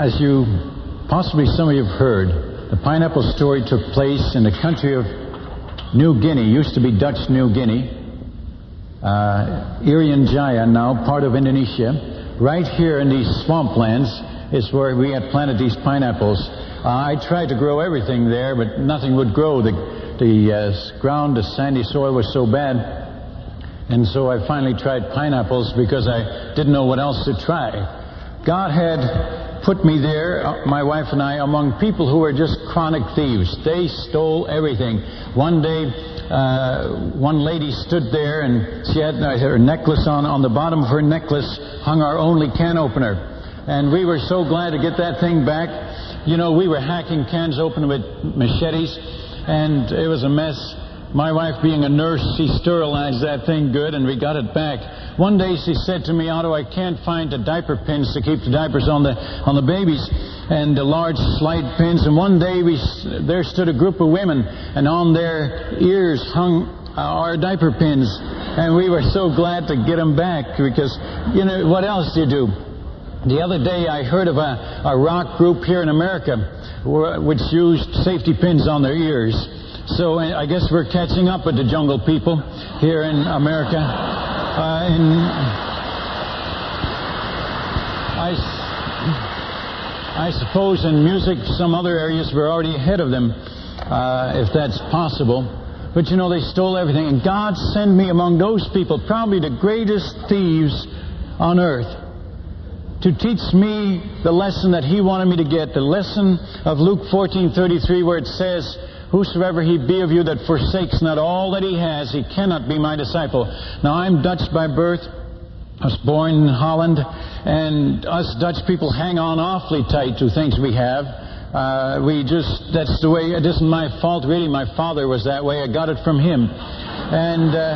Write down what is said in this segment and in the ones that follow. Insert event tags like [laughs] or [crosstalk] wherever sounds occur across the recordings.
As you possibly some of you have heard, the pineapple story took place in the country of New Guinea, used to be Dutch New Guinea, uh, Irian Jaya, now part of Indonesia. Right here in these swamplands is where we had planted these pineapples. Uh, I tried to grow everything there, but nothing would grow. The, the uh, ground, the sandy soil was so bad. And so I finally tried pineapples because I didn't know what else to try. God had put me there, uh, my wife and I, among people who were just chronic thieves. They stole everything. One day, uh, one lady stood there and she had uh, her necklace on. On the bottom of her necklace hung our only can opener. And we were so glad to get that thing back. You know, we were hacking cans open with machetes, and it was a mess. My wife, being a nurse, she sterilized that thing good, and we got it back. One day she said to me, Otto, I can't find the diaper pins to keep the diapers on the on the babies, and the large slide pins. And one day we there stood a group of women, and on their ears hung uh, our diaper pins, and we were so glad to get them back because you know what else do you do? The other day I heard of a, a rock group here in America which used safety pins on their ears. So I guess we're catching up with the jungle people here in America. Uh, I, I suppose in music, some other areas we're already ahead of them, uh, if that's possible. But you know, they stole everything. And God sent me among those people, probably the greatest thieves on earth to teach me the lesson that he wanted me to get, the lesson of Luke 14:33 where it says, Whosoever he be of you that forsakes not all that he has, he cannot be my disciple. Now, I'm Dutch by birth. I was born in Holland, and us Dutch people hang on awfully tight to things we have. Uh, we just, that's the way, it isn't my fault really. My father was that way. I got it from him. And, uh,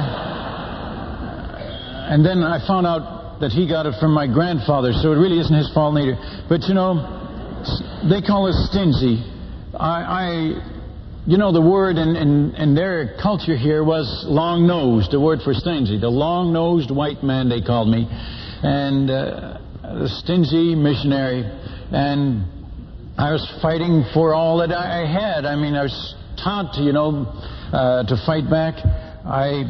and then I found out that he got it from my grandfather, so it really isn't his fault either. But you know, they call us stingy. I, I you know, the word in, in, in their culture here was long nosed, the word for stingy. The long nosed white man, they called me. And uh, the stingy missionary. And I was fighting for all that I had. I mean, I was taught, you know, uh, to fight back. I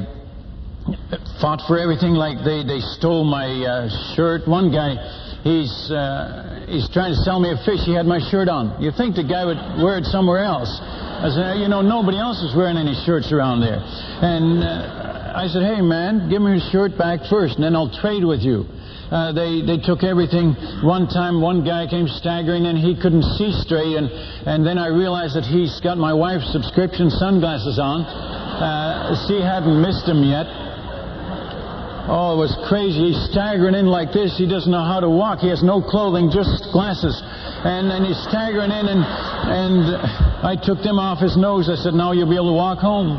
fought for everything like they, they stole my uh, shirt. One guy, he's, uh, he's trying to sell me a fish. He had my shirt on. You think the guy would wear it somewhere else. I said, you know, nobody else is wearing any shirts around there. And uh, I said, hey, man, give me your shirt back first, and then I'll trade with you. Uh, they they took everything. One time, one guy came staggering and He couldn't see straight, and and then I realized that he's got my wife's subscription sunglasses on. Uh, she hadn't missed him yet. Oh, it was crazy. He's staggering in like this. He doesn't know how to walk. He has no clothing, just glasses. And, and he's staggering in, and, and I took them off his nose. I said, now you'll be able to walk home.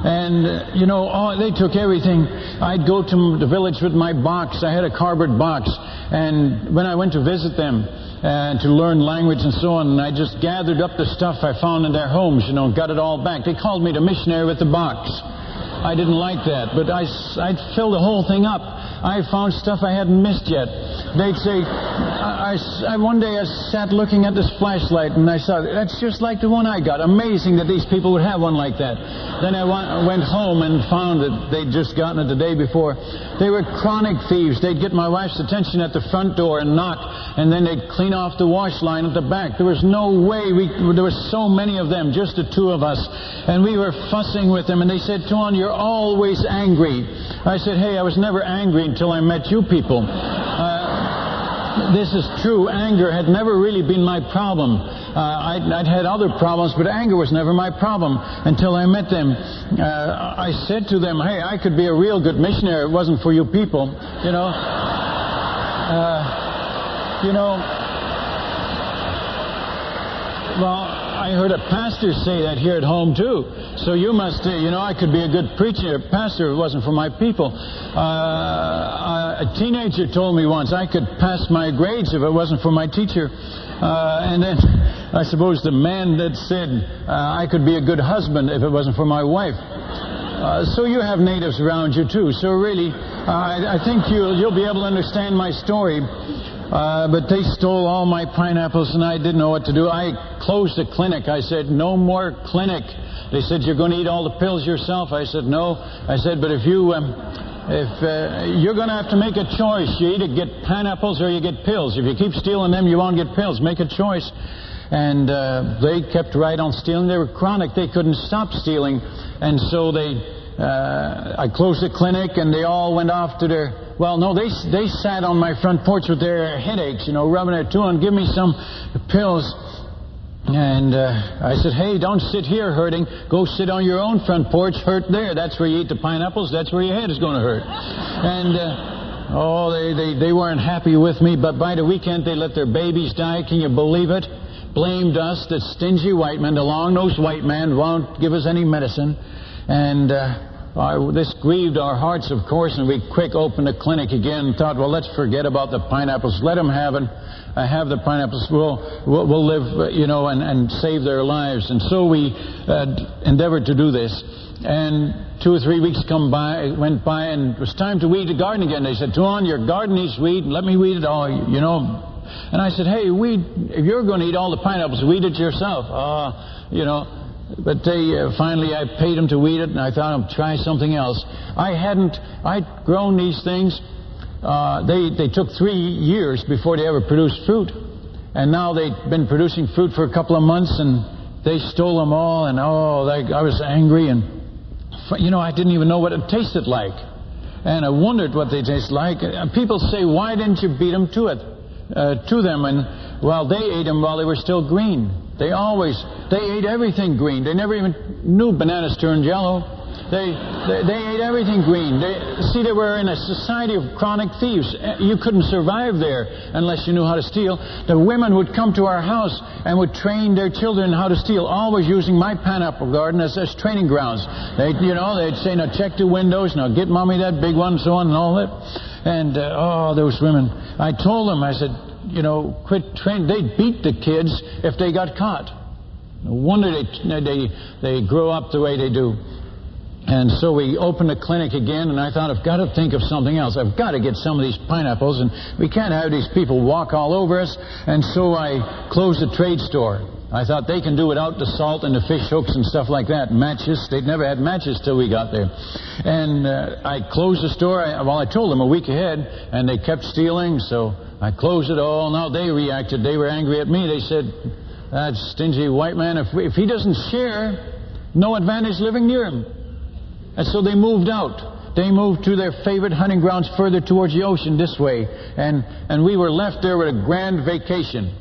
And, uh, you know, oh, they took everything. I'd go to the village with my box. I had a cardboard box. And when I went to visit them, and uh, to learn language and so on. I just gathered up the stuff I found in their homes, you know, and got it all back. They called me the missionary with the box. I didn't like that, but I, I'd fill the whole thing up. I found stuff I hadn't missed yet. They'd say, I, I, one day I sat looking at this flashlight and I saw, that's just like the one I got. Amazing that these people would have one like that. Then I went home and found that they'd just gotten it the day before. They were chronic thieves. They'd get my wife's attention at the front door and knock, and then they'd clean off the wash line at the back. There was no way we, there were so many of them, just the two of us. And we were fussing with them, and they said, Tuan, you're always angry. I said, hey, I was never angry until I met you people. Uh, this is true. Anger had never really been my problem. Uh, I'd, I'd, had other problems, but anger was never my problem until I met them. Uh, I said to them, hey, I could be a real good missionary. It wasn't for you people, you know. Uh, you know, well, I heard a pastor say that here at home too. So you must, uh, you know, I could be a good preacher, pastor if it wasn't for my people. Uh, a teenager told me once I could pass my grades if it wasn't for my teacher. Uh, and then [laughs] I suppose the man that said uh, I could be a good husband if it wasn't for my wife. Uh, so you have natives around you too. So really, uh, I, I, think you'll, you'll be able to understand my story. Uh, but they stole all my pineapples and I didn't know what to do. I closed the clinic. I said, no more clinic. They said, you're going to eat all the pills yourself. I said, no. I said, but if you, um, if uh, you're going to have to make a choice, you either get pineapples or you get pills. If you keep stealing them, you won't get pills. Make a choice. And uh, they kept right on stealing. They were chronic. They couldn't stop stealing. And so they, uh, I closed the clinic and they all went off to their well, no, they, they sat on my front porch with their headaches, you know, rubbing their toe and give me some pills. And uh, I said, hey, don't sit here hurting. Go sit on your own front porch, hurt there. That's where you eat the pineapples. That's where your head is going to hurt. And, uh, oh, they, they, they weren't happy with me. But by the weekend, they let their babies die. Can you believe it? Blamed us, the stingy white men, the long-nosed white man won't give us any medicine. And... Uh, this grieved our hearts, of course, and we quick opened the clinic again thought, well, let's forget about the pineapples. Let them have it. Uh, have the pineapples. We'll, we'll, we'll live, uh, you know, and, and save their lives. And so we uh, endeavored to do this. And two or three weeks come by, went by, and it was time to weed the garden again. They said, Tuan, your garden needs weed. Let me weed it all, you know. And I said, hey, weed, if you're going to eat all the pineapples, weed it yourself. Uh, you know, but they uh, finally I paid them to weed it, and I thought I'd try something else. I hadn't I'd grown these things. Uh, they they took three years before they ever produced fruit, and now they've been producing fruit for a couple of months, and they stole them all. And oh, they, I was angry, and you know I didn't even know what it tasted like, and I wondered what they tasted like. People say, why didn't you beat them to it, uh, to them? And well, they ate them while they were still green. They always, they ate everything green. They never even knew bananas turned yellow. They, they, they, ate everything green. They, see, they were in a society of chronic thieves. You couldn't survive there unless you knew how to steal. The women would come to our house and would train their children how to steal, always using my pineapple garden as, as training grounds. They, you know, they'd say, now check the windows, now get mommy that big one, so on and all that. And, uh, oh, those women. I told them, I said, you know, quit training. They'd beat the kids if they got caught. No wonder they, they, they grow up the way they do. And so we opened a clinic again, and I thought, I've got to think of something else. I've got to get some of these pineapples, and we can't have these people walk all over us. And so I closed the trade store. I thought they can do without the salt and the fish hooks and stuff like that. Matches. They'd never had matches till we got there. And uh, I closed the store. I, well, I told them a week ahead, and they kept stealing, so I closed it all. Now they reacted. They were angry at me. They said, that stingy white man, if, if he doesn't share, no advantage living near him. And so they moved out. They moved to their favorite hunting grounds further towards the ocean this way. And, and we were left there with a grand vacation.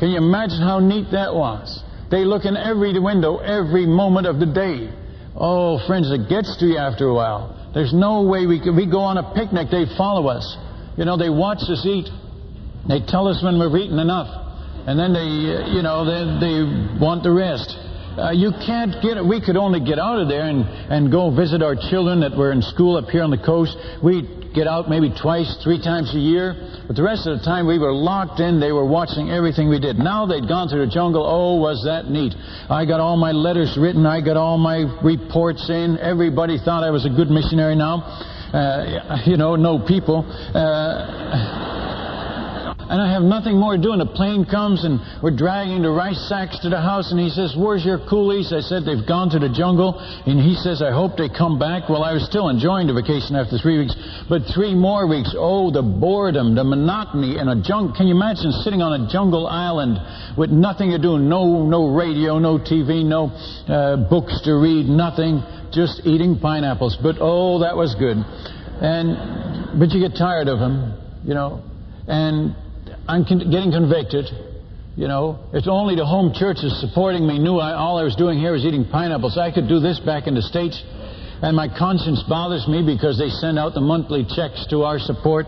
Can you imagine how neat that was? They look in every window every moment of the day. Oh, friends, it gets to you after a while. There's no way we can. We go on a picnic, they follow us. You know, they watch us eat. They tell us when we've eaten enough. And then they, uh, you know, they, they want the rest. Uh, you can't get it. We could only get out of there and, and go visit our children that were in school up here on the coast. We'd get out maybe twice, three times a year. But the rest of the time we were locked in. They were watching everything we did. Now they'd gone through the jungle. Oh, was that neat. I got all my letters written. I got all my reports in. Everybody thought I was a good missionary now uh, you know, no people. Uh, and I have nothing more to do. And the plane comes, and we're dragging the rice sacks to the house. And he says, Where's your coolies? I said, They've gone to the jungle. And he says, I hope they come back. Well, I was still enjoying the vacation after three weeks. But three more weeks, oh, the boredom, the monotony in a jungle. Can you imagine sitting on a jungle island with nothing to do? No, no radio, no TV, no uh, books to read, nothing. Just eating pineapples. But oh, that was good. And, but you get tired of them, you know. And I'm con- getting convicted. You know, it's only the home churches supporting me knew I, all I was doing here was eating pineapples. I could do this back in the States. and my conscience bothers me because they send out the monthly checks to our support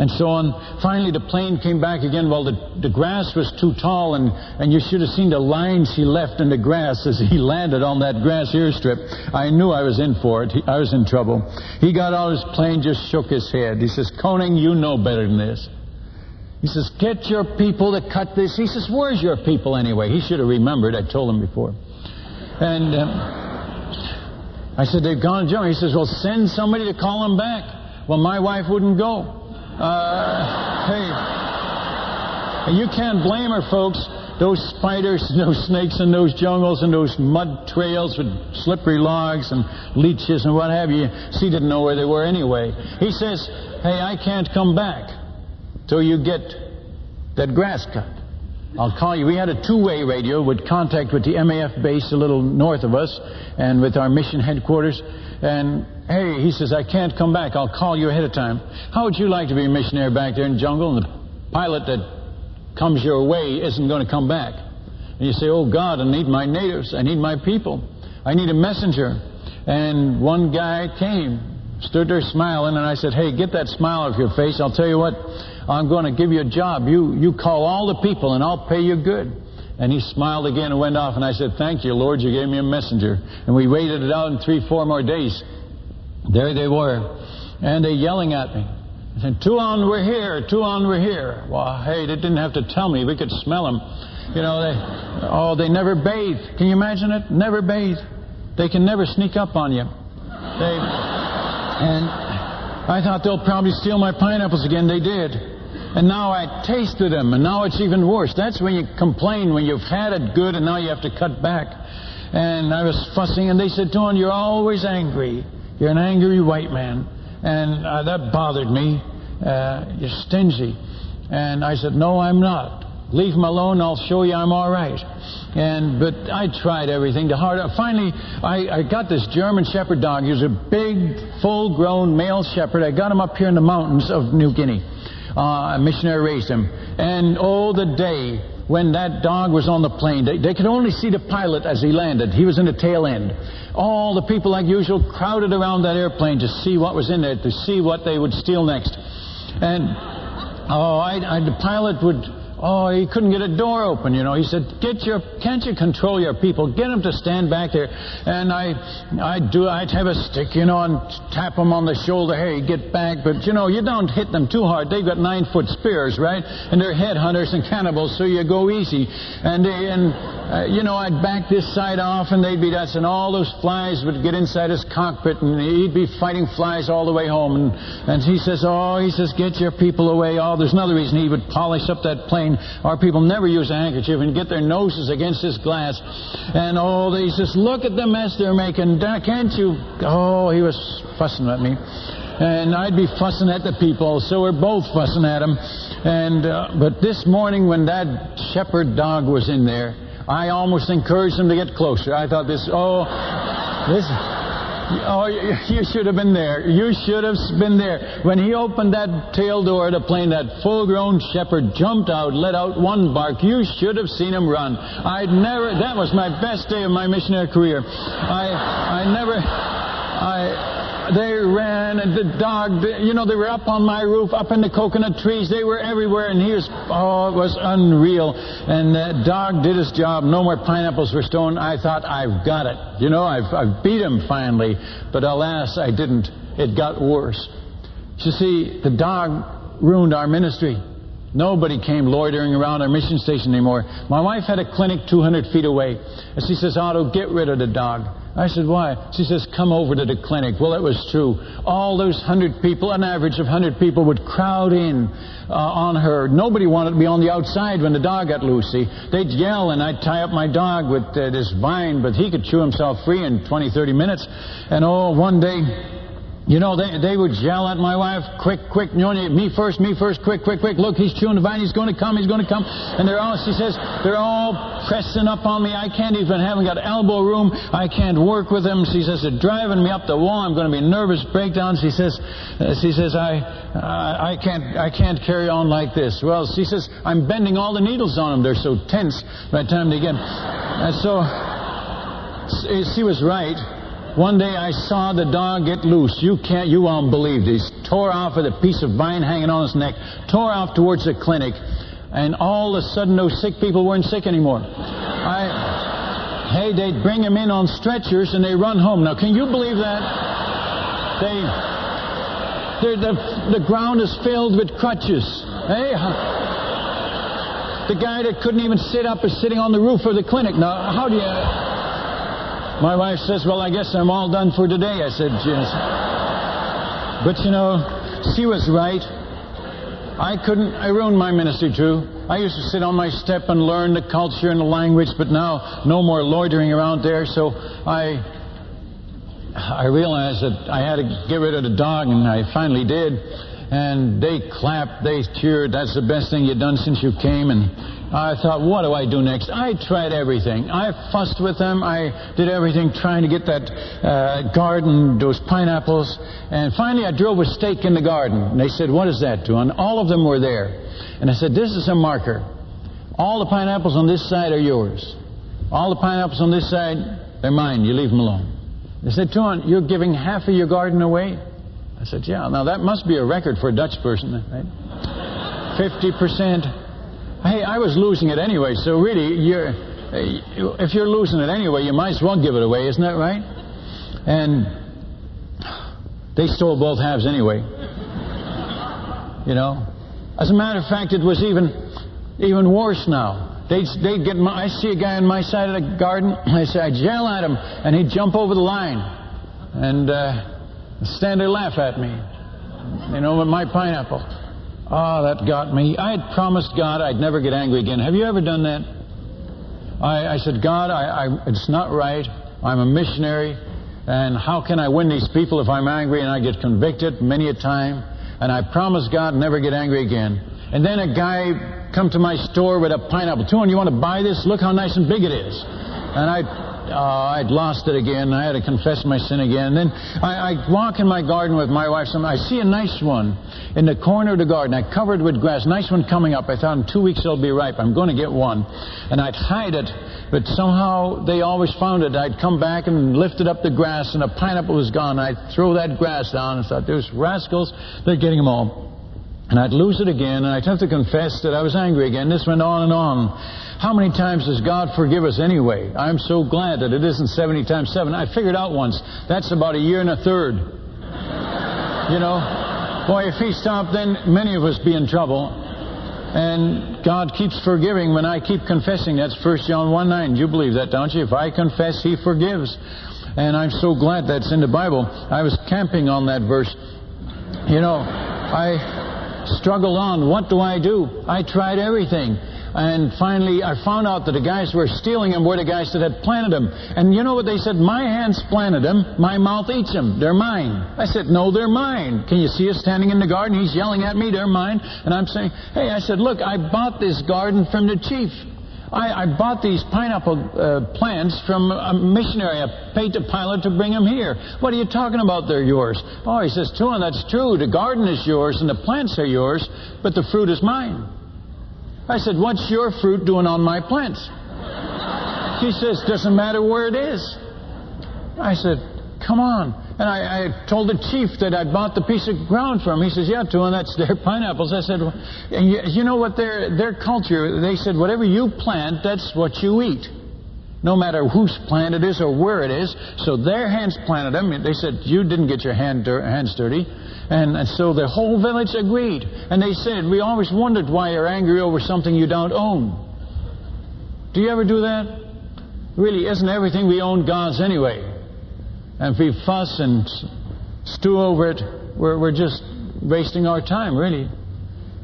and so on. Finally, the plane came back again. Well, the, the grass was too tall, and, and you should have seen the lines he left in the grass as he landed on that grass airstrip. I knew I was in for it. He, I was in trouble. He got out of his plane, just shook his head. He says, Koning, you know better than this. He says, Get your people to cut this. He says, Where's your people anyway? He should have remembered. I told him before. And um, I said, They've gone to. He says, Well, send somebody to call them back. Well, my wife wouldn't go. Uh, hey, you can't blame her, folks. Those spiders and those snakes in those jungles and those mud trails with slippery logs and leeches and what have you, she didn't know where they were anyway. He says, Hey, I can't come back till you get that grass cut. I'll call you. We had a two-way radio with contact with the MAF base a little north of us and with our mission headquarters. And hey, he says, I can't come back. I'll call you ahead of time. How would you like to be a missionary back there in the jungle and the pilot that comes your way isn't going to come back? And you say, oh God, I need my natives. I need my people. I need a messenger. And one guy came, stood there smiling, and I said, hey, get that smile off your face. I'll tell you what, I'm going to give you a job. You, you call all the people and I'll pay you good. And he smiled again and went off, and I said, Thank you, Lord, you gave me a messenger. And we waited it out in three, four more days. There they were. And they yelling at me. I said, Tuan, we're here. Tuan, we're here. Well, hey, they didn't have to tell me. We could smell them. You know, they, oh, they never bathe. Can you imagine it? Never bathe. They can never sneak up on you. They, and I thought they'll probably steal my pineapples again. They did. And now I tasted them, and now it's even worse. That's when you complain, when you've had it good, and now you have to cut back. And I was fussing, and they said, Tuan, you're always angry. You're an angry white man. And uh, that bothered me. Uh, you're stingy. And I said, No, I'm not. Leave him alone. I'll show you I'm all right. And but I tried everything. To hard. Finally, I, I got this German Shepherd dog. He was a big, full-grown male shepherd. I got him up here in the mountains of New Guinea. Uh, a missionary raised him. And oh, the day when that dog was on the plane, they, they, could only see the pilot as he landed. He was in the tail end. All the people, like usual, crowded around that airplane to see what was in there, to see what they would steal next. And oh, I, I, the pilot would Oh, he couldn't get a door open, you know. He said, "Get your, can't you control your people? Get them to stand back there." And I, I'd do, I'd have a stick, you know, and tap them on the shoulder. Hey, get back! But you know, you don't hit them too hard. They've got nine-foot spears, right? And they're headhunters and cannibals, so you go easy. And they, and uh, you know, I'd back this side off, and they'd be that's, and all those flies would get inside his cockpit, and he'd be fighting flies all the way home. And and he says, "Oh, he says, get your people away." Oh, there's another reason he would polish up that plane our people never use a handkerchief and get their noses against this glass. And oh, he says, look at the mess they're making. Can't you? Oh, he was fussing at me. And I'd be fussing at the people, so we're both fussing at them. And uh, but this morning, when that shepherd dog was in there, I almost encouraged him to get closer. I thought this, oh, this. Oh, you should have been there. You should have been there. When he opened that tail door of the plane, that full grown shepherd jumped out, let out one bark. You should have seen him run. I'd never, that was my best day of my missionary career. I, I never, I, they ran, and the dog, you know, they were up on my roof, up in the coconut trees. They were everywhere, and he was, oh, it was unreal. And the dog did his job. No more pineapples were stolen. I thought, I've got it. You know, I've, I've beat him finally. But alas, I didn't. It got worse. You see, the dog ruined our ministry. Nobody came loitering around our mission station anymore. My wife had a clinic 200 feet away. And she says, Otto, get rid of the dog. I said, why? She says, come over to the clinic. Well, it was true. All those hundred people, an average of hundred people, would crowd in uh, on her. Nobody wanted to be on the outside when the dog got loose. See? They'd yell, and I'd tie up my dog with uh, this vine, but he could chew himself free in 20, 30 minutes. And oh, one day, you know, they, they would yell at my wife, quick, quick, me first, me first, quick, quick, quick. Look, he's chewing the vine, he's going to come, he's going to come. And they're all, she says, they're all pressing up on me. I can't even, haven't got elbow room. I can't work with them. She says, they're driving me up the wall. I'm going to be nervous breakdown. She says, uh, she says, I, I can't, I can't carry on like this. Well, she says, I'm bending all the needles on them. They're so tense by the time they get. And so, she was right. One day I saw the dog get loose. You can't, you won't believe this. Tore off with a piece of vine hanging on his neck, tore off towards the clinic, and all of a sudden those sick people weren't sick anymore. I, hey, they'd bring him in on stretchers and they run home. Now, can you believe that? They, the, the ground is filled with crutches. Hey, the guy that couldn't even sit up is sitting on the roof of the clinic. Now, how do you. My wife says, Well, I guess I'm all done for today. I said, Yes. But you know, she was right. I couldn't, I ruined my ministry too. I used to sit on my step and learn the culture and the language, but now no more loitering around there. So I, I realized that I had to get rid of the dog, and I finally did and they clapped, they cheered. That's the best thing you've done since you came. And I thought, what do I do next? I tried everything. I fussed with them. I did everything trying to get that uh, garden, those pineapples. And finally, I drove a stake in the garden. And they said, what is that? And all of them were there. And I said, this is a marker. All the pineapples on this side are yours. All the pineapples on this side, they're mine. You leave them alone. They said, Tuan, you're giving half of your garden away? I said, yeah. Now that must be a record for a Dutch person, right? 50%. Hey, I was losing it anyway, so really, you're, if you're losing it anyway, you might as well give it away, isn't that right? And they stole both halves anyway. You know? As a matter of fact, it was even, even worse now. They'd, they'd get my, I see a guy on my side of the garden, I say, I'd yell at him, and he'd jump over the line. And, uh, stand there laugh at me. You know, with my pineapple. Oh, that got me. I had promised God I'd never get angry again. Have you ever done that? I, I said, God, I, I, it's not right. I'm a missionary. And how can I win these people if I'm angry and I get convicted many a time? And I promised God never get angry again. And then a guy come to my store with a pineapple. Tuan, you want to buy this? Look how nice and big it is. And I uh, I'd lost it again. I had to confess my sin again. And then I, I walk in my garden with my wife. Some I see a nice one in the corner of the garden. I covered with grass. Nice one coming up. I thought in two weeks it'll be ripe. I'm going to get one. And I'd hide it, but somehow they always found it. I'd come back and lifted up the grass, and a pineapple was gone. I'd throw that grass down and thought, "There's rascals. They're getting them all." And I'd lose it again, and I'd have to confess that I was angry again. This went on and on. How many times does God forgive us anyway? I'm so glad that it isn't 70 times 7. I figured out once, that's about a year and a third. You know? Boy, if He stopped, then many of us be in trouble. And God keeps forgiving when I keep confessing. That's 1 John 1 9. You believe that, don't you? If I confess, He forgives. And I'm so glad that's in the Bible. I was camping on that verse. You know, I struggled on. What do I do? I tried everything. And finally, I found out that the guys who were stealing them were the guys that had planted them. And you know what they said? My hands planted them. My mouth eats them. They're mine. I said, no, they're mine. Can you see us standing in the garden? He's yelling at me. They're mine. And I'm saying, hey, I said, look, I bought this garden from the chief. I, I bought these pineapple uh, plants from a missionary. I paid the pilot to bring them here. What are you talking about? They're yours. Oh, he says, Tuan, that's true. The garden is yours and the plants are yours, but the fruit is mine. I said, What's your fruit doing on my plants? He says, Doesn't matter where it is. I said, Come on. And I, I, told the chief that I bought the piece of ground from. He says, "Yeah, too, and that's their [laughs] pineapples." I said, "And you, you know what their their culture? They said, whatever you plant, that's what you eat, no matter whose plant it is or where it is." So their hands planted them. They said, "You didn't get your hand hands dirty," and, and so the whole village agreed. And they said, "We always wondered why you're angry over something you don't own." Do you ever do that? Really, isn't everything we own God's anyway? And if we fuss and stew over it, we're, we're just wasting our time, really.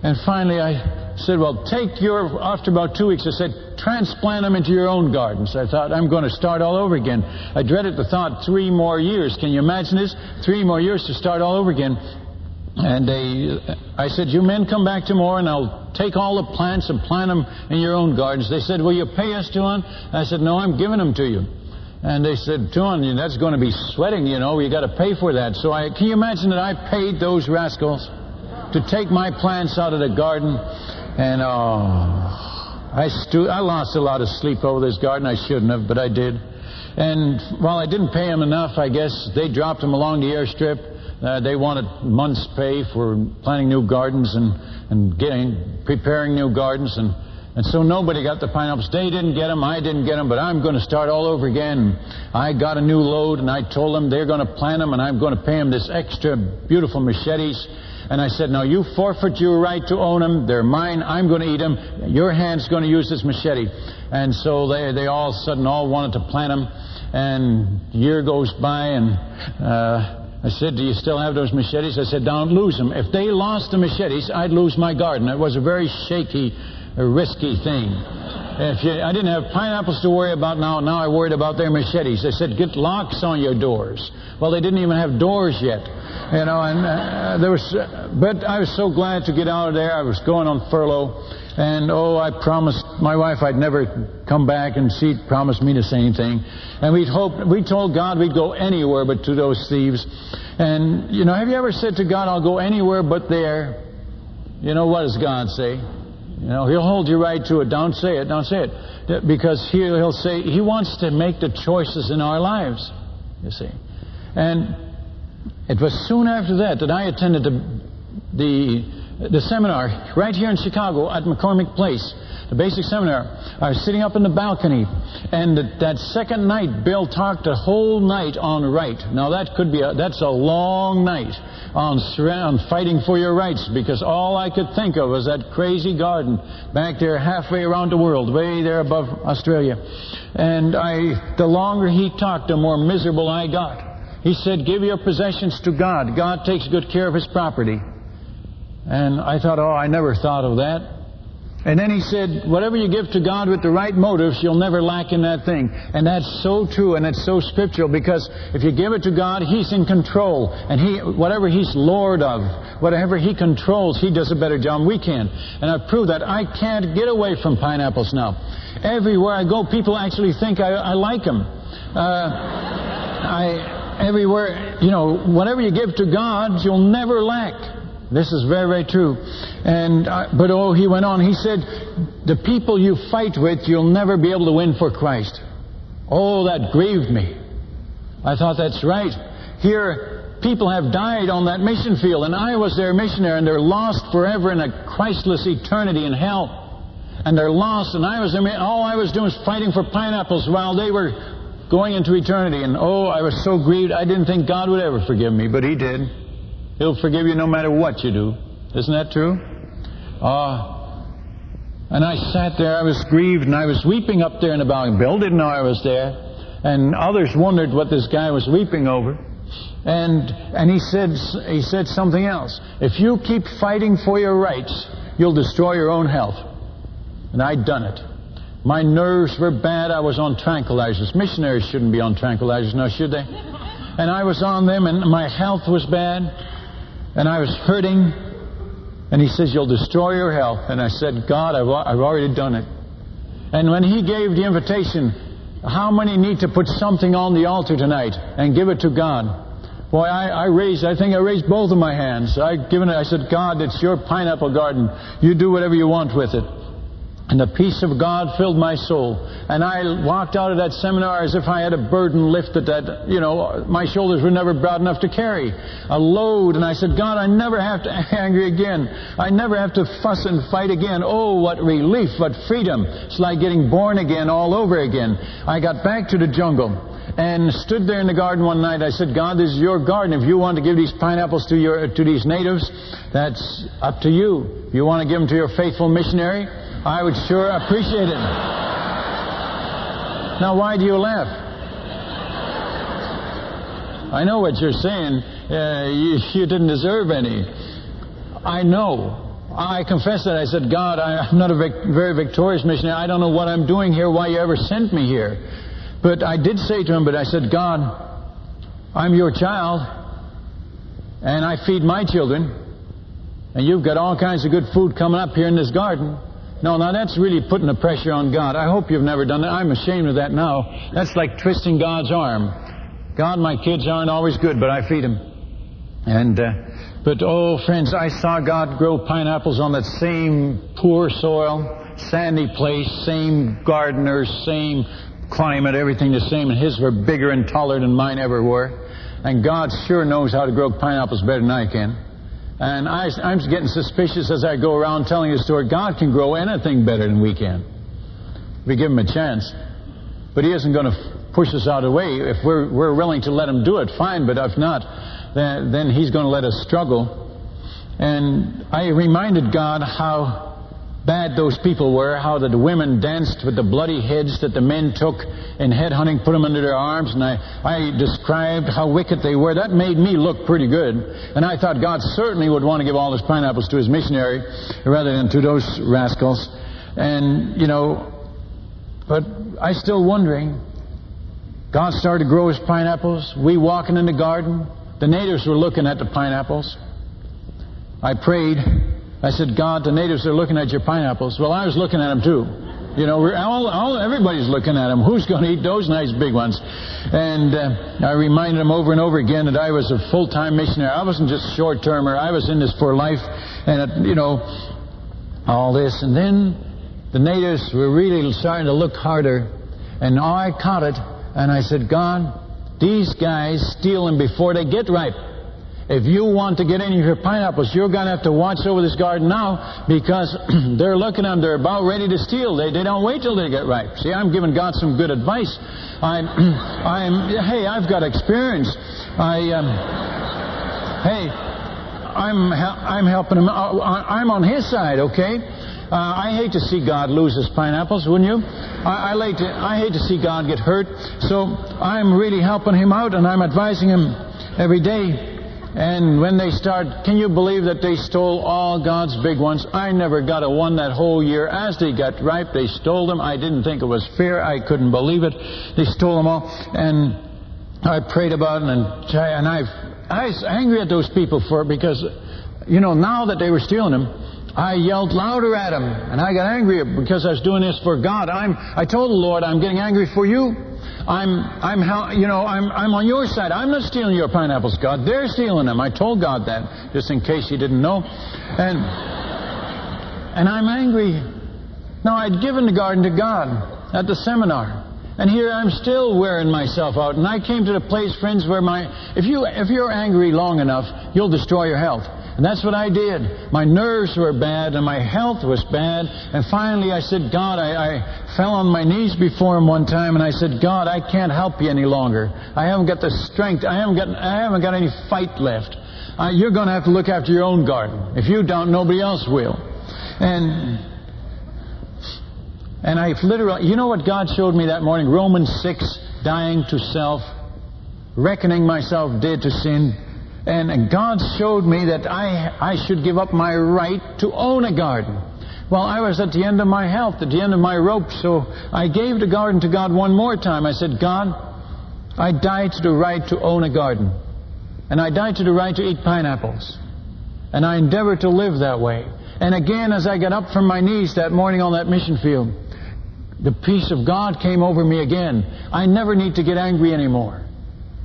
And finally, I said, Well, take your, after about two weeks, I said, transplant them into your own gardens. I thought, I'm going to start all over again. I dreaded the thought, three more years. Can you imagine this? Three more years to start all over again. And they, I said, You men come back tomorrow and I'll take all the plants and plant them in your own gardens. They said, Will you pay us, John? I said, No, I'm giving them to you. And they said, Tuan, that's going to be sweating, you know. You got to pay for that. So I, can you imagine that I paid those rascals to take my plants out of the garden? And oh, I stu- I lost a lot of sleep over this garden. I shouldn't have, but I did. And while I didn't pay them enough, I guess they dropped them along the airstrip. Uh, they wanted months' pay for planting new gardens and, and getting, preparing new gardens. And, and so nobody got the pineapples. They didn't get them, I didn't get them, but I'm going to start all over again. I got a new load, and I told them they're going to plant them, and I'm going to pay them this extra beautiful machetes. And I said, Now you forfeit your right to own them. They're mine. I'm going to eat them. Your hand's going to use this machete. And so they, they all sudden all wanted to plant them. And year goes by, and uh, I said, Do you still have those machetes? I said, Don't lose them. If they lost the machetes, I'd lose my garden. It was a very shaky, a risky thing. If you, I didn't have pineapples to worry about now. Now I worried about their machetes. They said, get locks on your doors. Well, they didn't even have doors yet, you know. And uh, there was, uh, but I was so glad to get out of there. I was going on furlough, and oh, I promised my wife I'd never come back, and she promised me the same thing. And we'd hoped, we told God we'd go anywhere but to those thieves. And you know, have you ever said to God, "I'll go anywhere but there"? You know what does God say? You know, he'll hold you right to it. Don't say it. Don't say it. Because he'll, he'll say, he wants to make the choices in our lives, you see. And it was soon after that that I attended the, the, the seminar right here in Chicago at McCormick Place the basic seminar. I was sitting up in the balcony, and that second night, Bill talked a whole night on right. Now that could be a, that's a long night on, on fighting for your rights, because all I could think of was that crazy garden back there, halfway around the world, way there above Australia. And I, the longer he talked, the more miserable I got. He said, "Give your possessions to God. God takes good care of His property." And I thought, oh, I never thought of that. And then he said, whatever you give to God with the right motives, you'll never lack in that thing. And that's so true and it's so scriptural because if you give it to God, He's in control. And He, whatever He's Lord of, whatever He controls, He does a better job than we can. And I've proved that. I can't get away from pineapples now. Everywhere I go, people actually think I, I like them. Uh, I, everywhere, you know, whatever you give to God, you'll never lack. This is very, very true. And uh, but oh, he went on. He said, "The people you fight with, you'll never be able to win for Christ." Oh, that grieved me. I thought that's right. Here, people have died on that mission field, and I was their missionary, and they're lost forever in a Christless eternity in hell. And they're lost, and I was their, all I was doing was fighting for pineapples while they were going into eternity. And oh, I was so grieved. I didn't think God would ever forgive me, but He did. He'll forgive you no matter what you do. Isn't that true? Ah. Uh, and I sat there, I was grieved, and I was weeping up there in the balcony. Bill didn't know I was there. And others wondered what this guy was weeping over. And, and he, said, he said something else. If you keep fighting for your rights, you'll destroy your own health. And I'd done it. My nerves were bad. I was on tranquilizers. Missionaries shouldn't be on tranquilizers now, should they? And I was on them, and my health was bad and I was hurting. And he says, You'll destroy your health. And I said, God, I've, I've already done it. And when he gave the invitation, how many need to put something on the altar tonight and give it to God? Boy, I, I raised, I think I raised both of my hands. I given it, I said, God, it's your pineapple garden. You do whatever you want with it. And the peace of God filled my soul. And I walked out of that seminar as if I had a burden lifted that, you know, my shoulders were never broad enough to carry. A load. And I said, God, I never have to [laughs] angry again. I never have to fuss and fight again. Oh, what relief, what freedom. It's like getting born again all over again. I got back to the jungle and stood there in the garden one night. I said, God, this is your garden. If you want to give these pineapples to your to these natives, that's up to you. You want to give them to your faithful missionary, I would sure appreciate it. Now, why do you laugh? I know what you're saying. Uh, you, you didn't deserve any. I know. I confess that I said, God, I'm not a vic- very victorious missionary. I don't know what I'm doing here, why you ever sent me here. But I did say to him, but I said, God, I'm your child, and I feed my children, and you've got all kinds of good food coming up here in this garden. No, now that's really putting the pressure on God. I hope you've never done that. I'm ashamed of that now. That's like twisting God's arm. God, my kids aren't always good, but I feed them. And, uh, but oh, friends, I saw God grow pineapples on that same poor soil, sandy place, same gardeners, same climate, everything the same, and his were bigger and taller than mine ever were. And God sure knows how to grow pineapples better than I can. And I, I'm getting suspicious as I go around telling the story. God can grow anything better than we can. We give him a chance. But he isn't going to push us out of the way. If we're, we're willing to let him do it, fine. But if not, then, then he's going to let us struggle. And I reminded God how bad those people were, how the women danced with the bloody heads that the men took in headhunting, put them under their arms, and I, I described how wicked they were. That made me look pretty good. And I thought God certainly would want to give all his pineapples to his missionary rather than to those rascals. And, you know, but I still wondering. God started to grow his pineapples. We walking in the garden. The natives were looking at the pineapples. I prayed. I said, God, the natives are looking at your pineapples. Well, I was looking at them too. You know, all, all, everybody's looking at them. [laughs] Who's going to eat those nice big ones? And uh, I reminded them over and over again that I was a full-time missionary. I wasn't just short-termer. I was in this for life, and it, you know, all this. And then the natives were really starting to look harder, and I caught it, and I said, God, these guys steal them before they get ripe. If you want to get any of your pineapples, you're going to have to watch over this garden now because [clears throat] they're looking at them. They're about ready to steal. They, they don't wait till they get ripe. See, I'm giving God some good advice. I'm, [clears throat] I'm, hey, I've got experience. I, um, hey, I'm, I'm helping him. Uh, I'm on his side, okay? Uh, I hate to see God lose his pineapples, wouldn't you? I, I, like to, I hate to see God get hurt. So I'm really helping him out and I'm advising him every day. And when they start, can you believe that they stole all God's big ones? I never got a one that whole year. As they got ripe, they stole them. I didn't think it was fair. I couldn't believe it. They stole them all. And I prayed about it and, and I, I was angry at those people for it because, you know, now that they were stealing them, I yelled louder at them and I got angry because I was doing this for God. I'm, I told the Lord, I'm getting angry for you. I'm, I'm, you know, I'm, I'm on your side. I'm not stealing your pineapples, God. They're stealing them. I told God that, just in case you didn't know. And, and I'm angry. Now, I'd given the garden to God at the seminar. And here I'm still wearing myself out. And I came to the place, friends, where my, if you, if you're angry long enough, you'll destroy your health. And that's what I did. My nerves were bad and my health was bad. And finally I said, God, I, I, fell on my knees before him one time and I said, God, I can't help you any longer. I haven't got the strength. I haven't got, I haven't got any fight left. Uh, you're going to have to look after your own garden. If you don't, nobody else will. And, and I literally, you know what God showed me that morning? Romans 6, dying to self, reckoning myself dead to sin and God showed me that I, I should give up my right to own a garden. Well, I was at the end of my health, at the end of my rope, so I gave the garden to God one more time. I said, God, I die to the right to own a garden. And I die to the right to eat pineapples. And I endeavor to live that way. And again, as I got up from my knees that morning on that mission field, the peace of God came over me again. I never need to get angry anymore.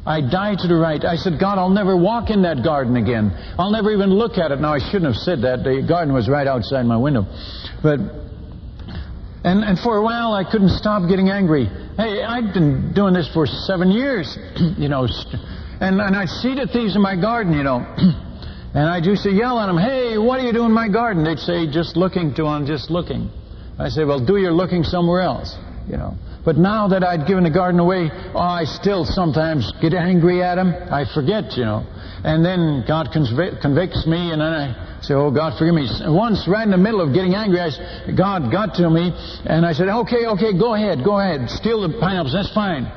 I die to the right. I said, God, I'll never walk in that garden again. I'll never even look at it. Now, I shouldn't have said that. The garden was right outside my window. But, and, and for a while, I couldn't stop getting angry. Hey, I've been doing this for seven years, [clears throat] you know, and, and I'd see the thieves in my garden, you know. [clears throat] And I'd used to yell at them, hey, what are you doing in my garden? They'd say, just looking to them, just looking. I say, well, do your looking somewhere else, you know. But now that I'd given the garden away, oh, I still sometimes get angry at him. I forget, you know. And then God convicts me, and then I say, Oh, God, forgive me. Once, right in the middle of getting angry, I, God got to me, and I said, Okay, okay, go ahead, go ahead. Steal the pineapples, that's fine.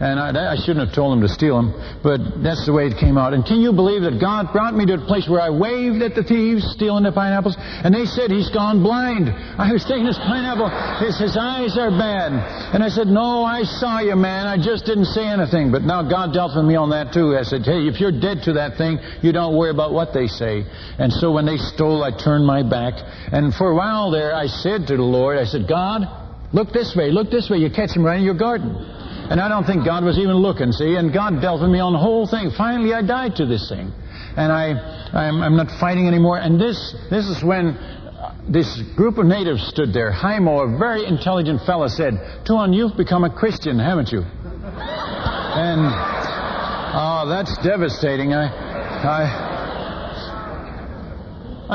And I, I, shouldn't have told him to steal them, but that's the way it came out. And can you believe that God brought me to a place where I waved at the thieves stealing the pineapples, and they said he's gone blind. I was taking his pineapple. His, his eyes are bad. And I said, No, I saw you, man. I just didn't say anything. But now God dealt with me on that too. I said, Hey, if you're dead to that thing, you don't worry about what they say. And so when they stole, I turned my back. And for a while there, I said to the Lord, I said, God, look this way, look this way. You catch him right in your garden. And I don't think God was even looking, see? And God dealt with me on the whole thing. Finally, I died to this thing. And I, I'm, I'm not fighting anymore. And this, this is when uh, this group of natives stood there. Haimo, a very intelligent fellow, said, Tuan, you've become a Christian, haven't you? and, oh, that's devastating. I, I,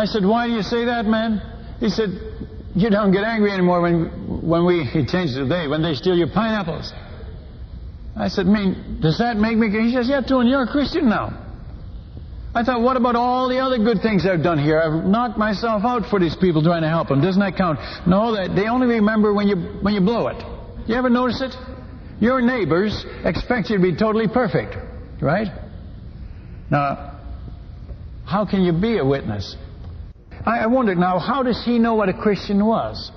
I said, why do you say that, man? He said, you don't get angry anymore when, when we, [laughs] he changed to they, when they steal your pineapples. I said, mean, does that make me, he says, yeah, Tuan, you're a Christian now. I thought, what about all the other good things I've done here? I've knocked myself out for these people trying to help them. Doesn't that count? No, that they only remember when you when you blow it. You ever notice it? Your neighbors expect you to be totally perfect, right? Now, how can you be a witness? I, I wondered now, how does he know what a Christian was?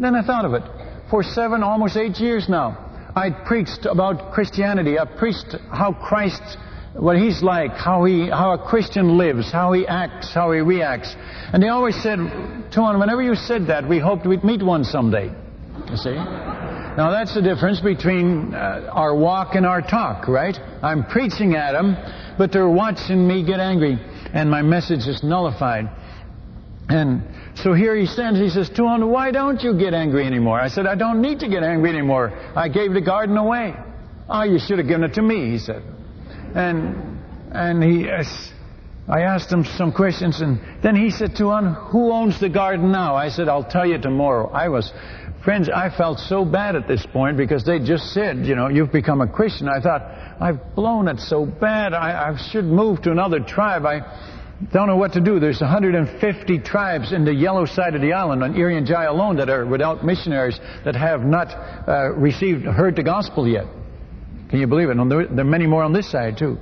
Then I thought of it. For seven, almost eight years now, I preached about Christianity. I preached how Christ what he's like, how he, how a Christian lives, how he acts, how he reacts. And they always said, Tuan, whenever you said that, we hoped we'd meet one someday. You see? Now that's the difference between uh, our walk and our talk, right? I'm preaching at them, but they're watching me get angry, and my message is nullified. And so here he stands, he says, Tuan, why don't you get angry anymore? I said, I don't need to get angry anymore. I gave the garden away. Oh, you should have given it to me, he said. And, and he, I asked him some questions, and then he said, Tuan, who owns the garden now? I said, I'll tell you tomorrow. I was, friends, I felt so bad at this point because they just said, you know, you've become a Christian. I thought, I've blown it so bad. I, I should move to another tribe. I don't know what to do. There's 150 tribes in the yellow side of the island on Irian Jaya alone that are without missionaries that have not uh, received, heard the gospel yet. Can you believe it? And there, are many more on this side too.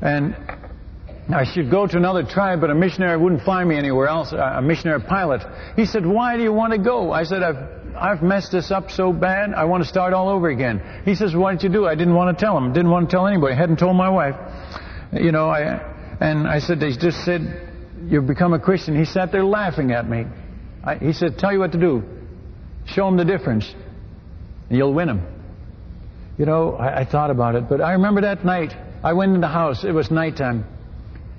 And I should go to another tribe, but a missionary wouldn't find me anywhere else, a missionary pilot. He said, why do you want to go? I said, I've, I've messed this up so bad, I want to start all over again. He says, why didn't you do it? I didn't want to tell him. Didn't want to tell anybody. I hadn't told my wife. You know, I, and I said, they just said, you've become a Christian. He sat there laughing at me. I, he said, tell you what to do. Show him the difference, and you'll win him. You know, I, I thought about it, but I remember that night. I went in the house. It was nighttime.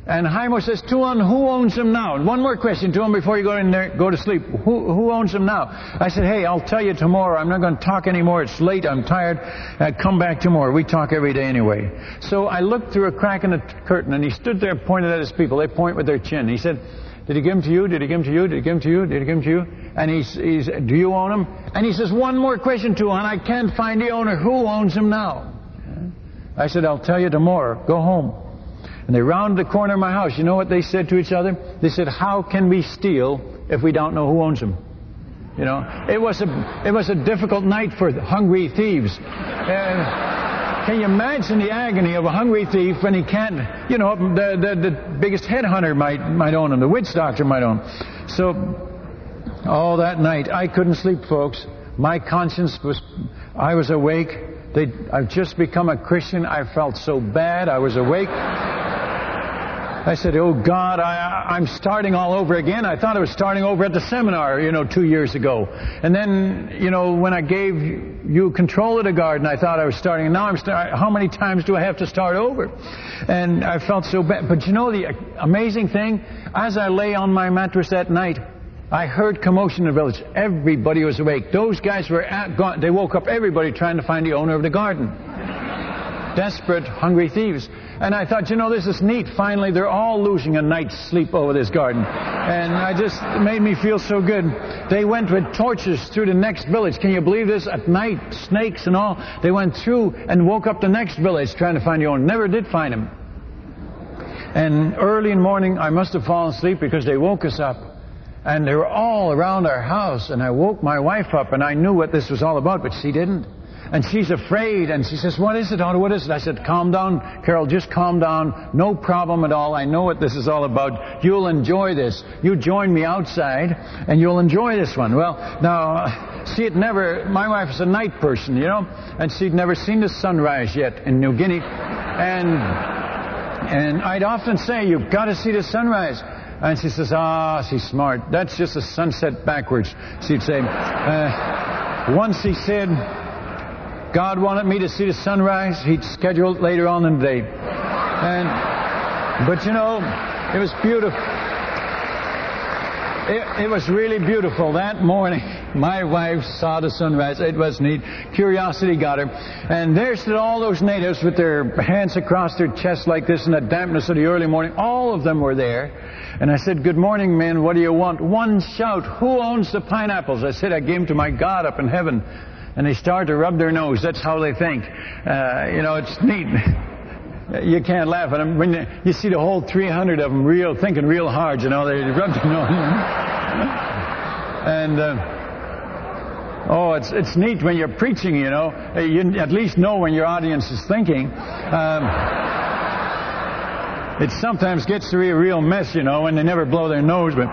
And Haimo says, Tuan, who owns them now? And one more question to him before you go in there, go to sleep. Who, who owns them now? I said, hey, I'll tell you tomorrow. I'm not going to talk anymore. It's late. I'm tired. Uh, come back tomorrow. We talk every day anyway. So I looked through a crack in the curtain and he stood there pointed at his people. They point with their chin. He said, did he give them to you? Did he give them to you? Did he give them to you? Did he give them to you? And he's, he's, do you own them? And he says, one more question to him, I can't find the owner. Who owns them now? I said, I'll tell you tomorrow. Go home. And they rounded the corner of my house. You know what they said to each other? They said, how can we steal if we don't know who owns them? You know, it was a, it was a difficult night for hungry thieves. Uh, can you imagine the agony of a hungry thief when he can't, you know, the, the, the biggest headhunter might, might own him, the witch doctor might own. Him. So, all that night, I couldn't sleep, folks. My conscience was, I was awake. They, I've just become a Christian. I felt so bad. I was awake. I said, Oh God, I, am starting all over again. I thought I was starting over at the seminar, you know, two years ago. And then, you know, when I gave you control of the garden, I thought I was starting. And now I'm starting. How many times do I have to start over? And I felt so bad. But you know, the amazing thing, as I lay on my mattress that night, I heard commotion in the village. Everybody was awake. Those guys were at, gone, they woke up everybody trying to find the owner of the garden. Desperate, hungry thieves. And I thought, you know, this is neat. Finally, they're all losing a night's sleep over this garden. And I just, made me feel so good. They went with torches through the next village. Can you believe this? At night, snakes and all. They went through and woke up the next village trying to find the owner. Never did find him. And early in the morning, I must have fallen asleep because they woke us up. And they were all around our house. And I woke my wife up and I knew what this was all about, but she didn't. And she's afraid, and she says, What is it, Otto? What is it? I said, Calm down, Carol, just calm down. No problem at all. I know what this is all about. You'll enjoy this. You join me outside, and you'll enjoy this one. Well, now, she had never, my wife is a night person, you know, and she'd never seen the sunrise yet in New Guinea. And, and I'd often say, You've got to see the sunrise. And she says, Ah, she's smart. That's just a sunset backwards. She'd say, uh, Once he said, God wanted me to see the sunrise. He'd schedule it later on in the day. And, but you know, it was beautiful. it, it, was really beautiful that morning. [laughs] My wife saw the sunrise. It was neat. Curiosity got her. And there stood all those natives with their hands across their chests like this in the dampness of the early morning. All of them were there. And I said, Good morning, men. What do you want? One shout. Who owns the pineapples? I said, I gave them to my God up in heaven. And they start to rub their nose. That's how they think. Uh, you know, it's neat. you can't laugh at them. When you, you, see the whole 300 of them real, thinking real hard, you know, they rub their [laughs] nose. and, uh, oh, it's, it's neat when you're preaching, you know. You at least know when your audience is thinking. Um, it sometimes gets to be a real mess, you know, and they never blow their nose, but.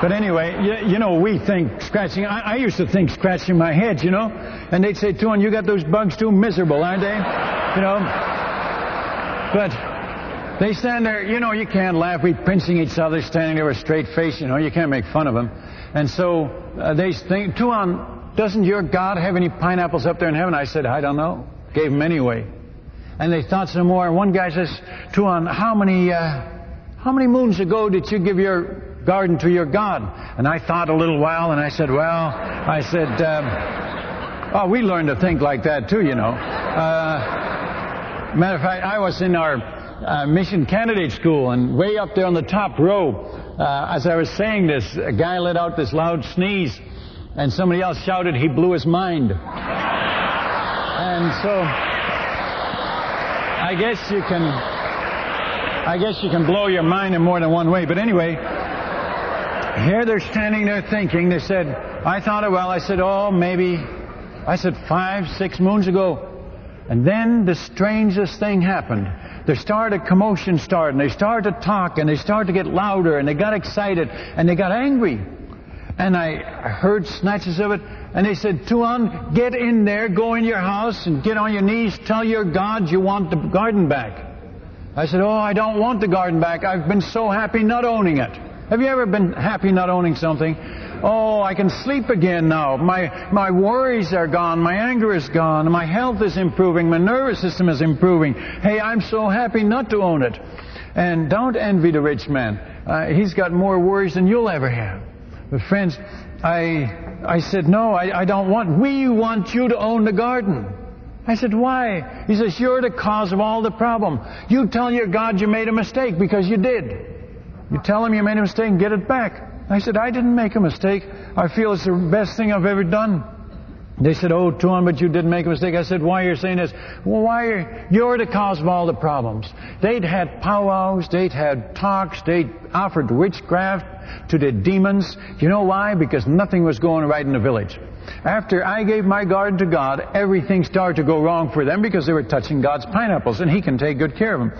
But anyway, you, you, know, we think scratching. I, I, used to think scratching my head, you know, and they'd say, "Tuan, you got those bugs too miserable, aren't they?" You know. But they stand there, you know, you can't laugh. We're pinching each other, standing there with a straight face, you know, you can't make fun of them. And so uh, they think, Tuan, doesn't your God have any pineapples up there in heaven? I said, I don't know. Gave them anyway. And they thought some more. One guy says, Tuan, how many, uh, how many moons ago did you give your garden to your God? And I thought a little while, and I said, well, I said, um, oh, we learned to think like that too, you know. Uh, Matter of fact, I was in our uh, mission candidate school, and way up there on the top row, uh, as I was saying this, a guy let out this loud sneeze, and somebody else shouted, he blew his mind. and so, I guess you can, I guess you can blow your mind in more than one way. But anyway, here they're standing there thinking. They said, I thought it well. I said, oh, maybe. I said, five, six moons ago. And then the strangest thing happened. There started commotion started, and they started to talk, and they started to get louder, and they got excited, and they got angry. And I heard snatches of it, and they said, Tuan, get in there, go in your house, and get on your knees, tell your God you want the garden back. I said, Oh, I don't want the garden back. I've been so happy not owning it. Have you ever been happy not owning something? Oh, I can sleep again now. My, my worries are gone. My anger is gone. My health is improving. My nervous system is improving. Hey, I'm so happy not to own it. And don't envy the rich man. Uh, he's got more worries than you'll ever have. But friends, I, I said, no, I, I don't want, we want you to own the garden. I said, why? He says, you're the cause of all the problem. You tell your God you made a mistake because you did. You tell him you made a mistake and get it back. I said, I didn't make a mistake. I feel it's the best thing I've ever done. They said, Oh, Tuan, but you didn't make a mistake. I said, Why are you saying this? Well, why are you're the cause of all the problems. They'd had powwows, they'd had talks, they'd offered witchcraft to the demons. You know why? Because nothing was going right in the village. After I gave my garden to God, everything started to go wrong for them because they were touching God's pineapples, and He can take good care of them.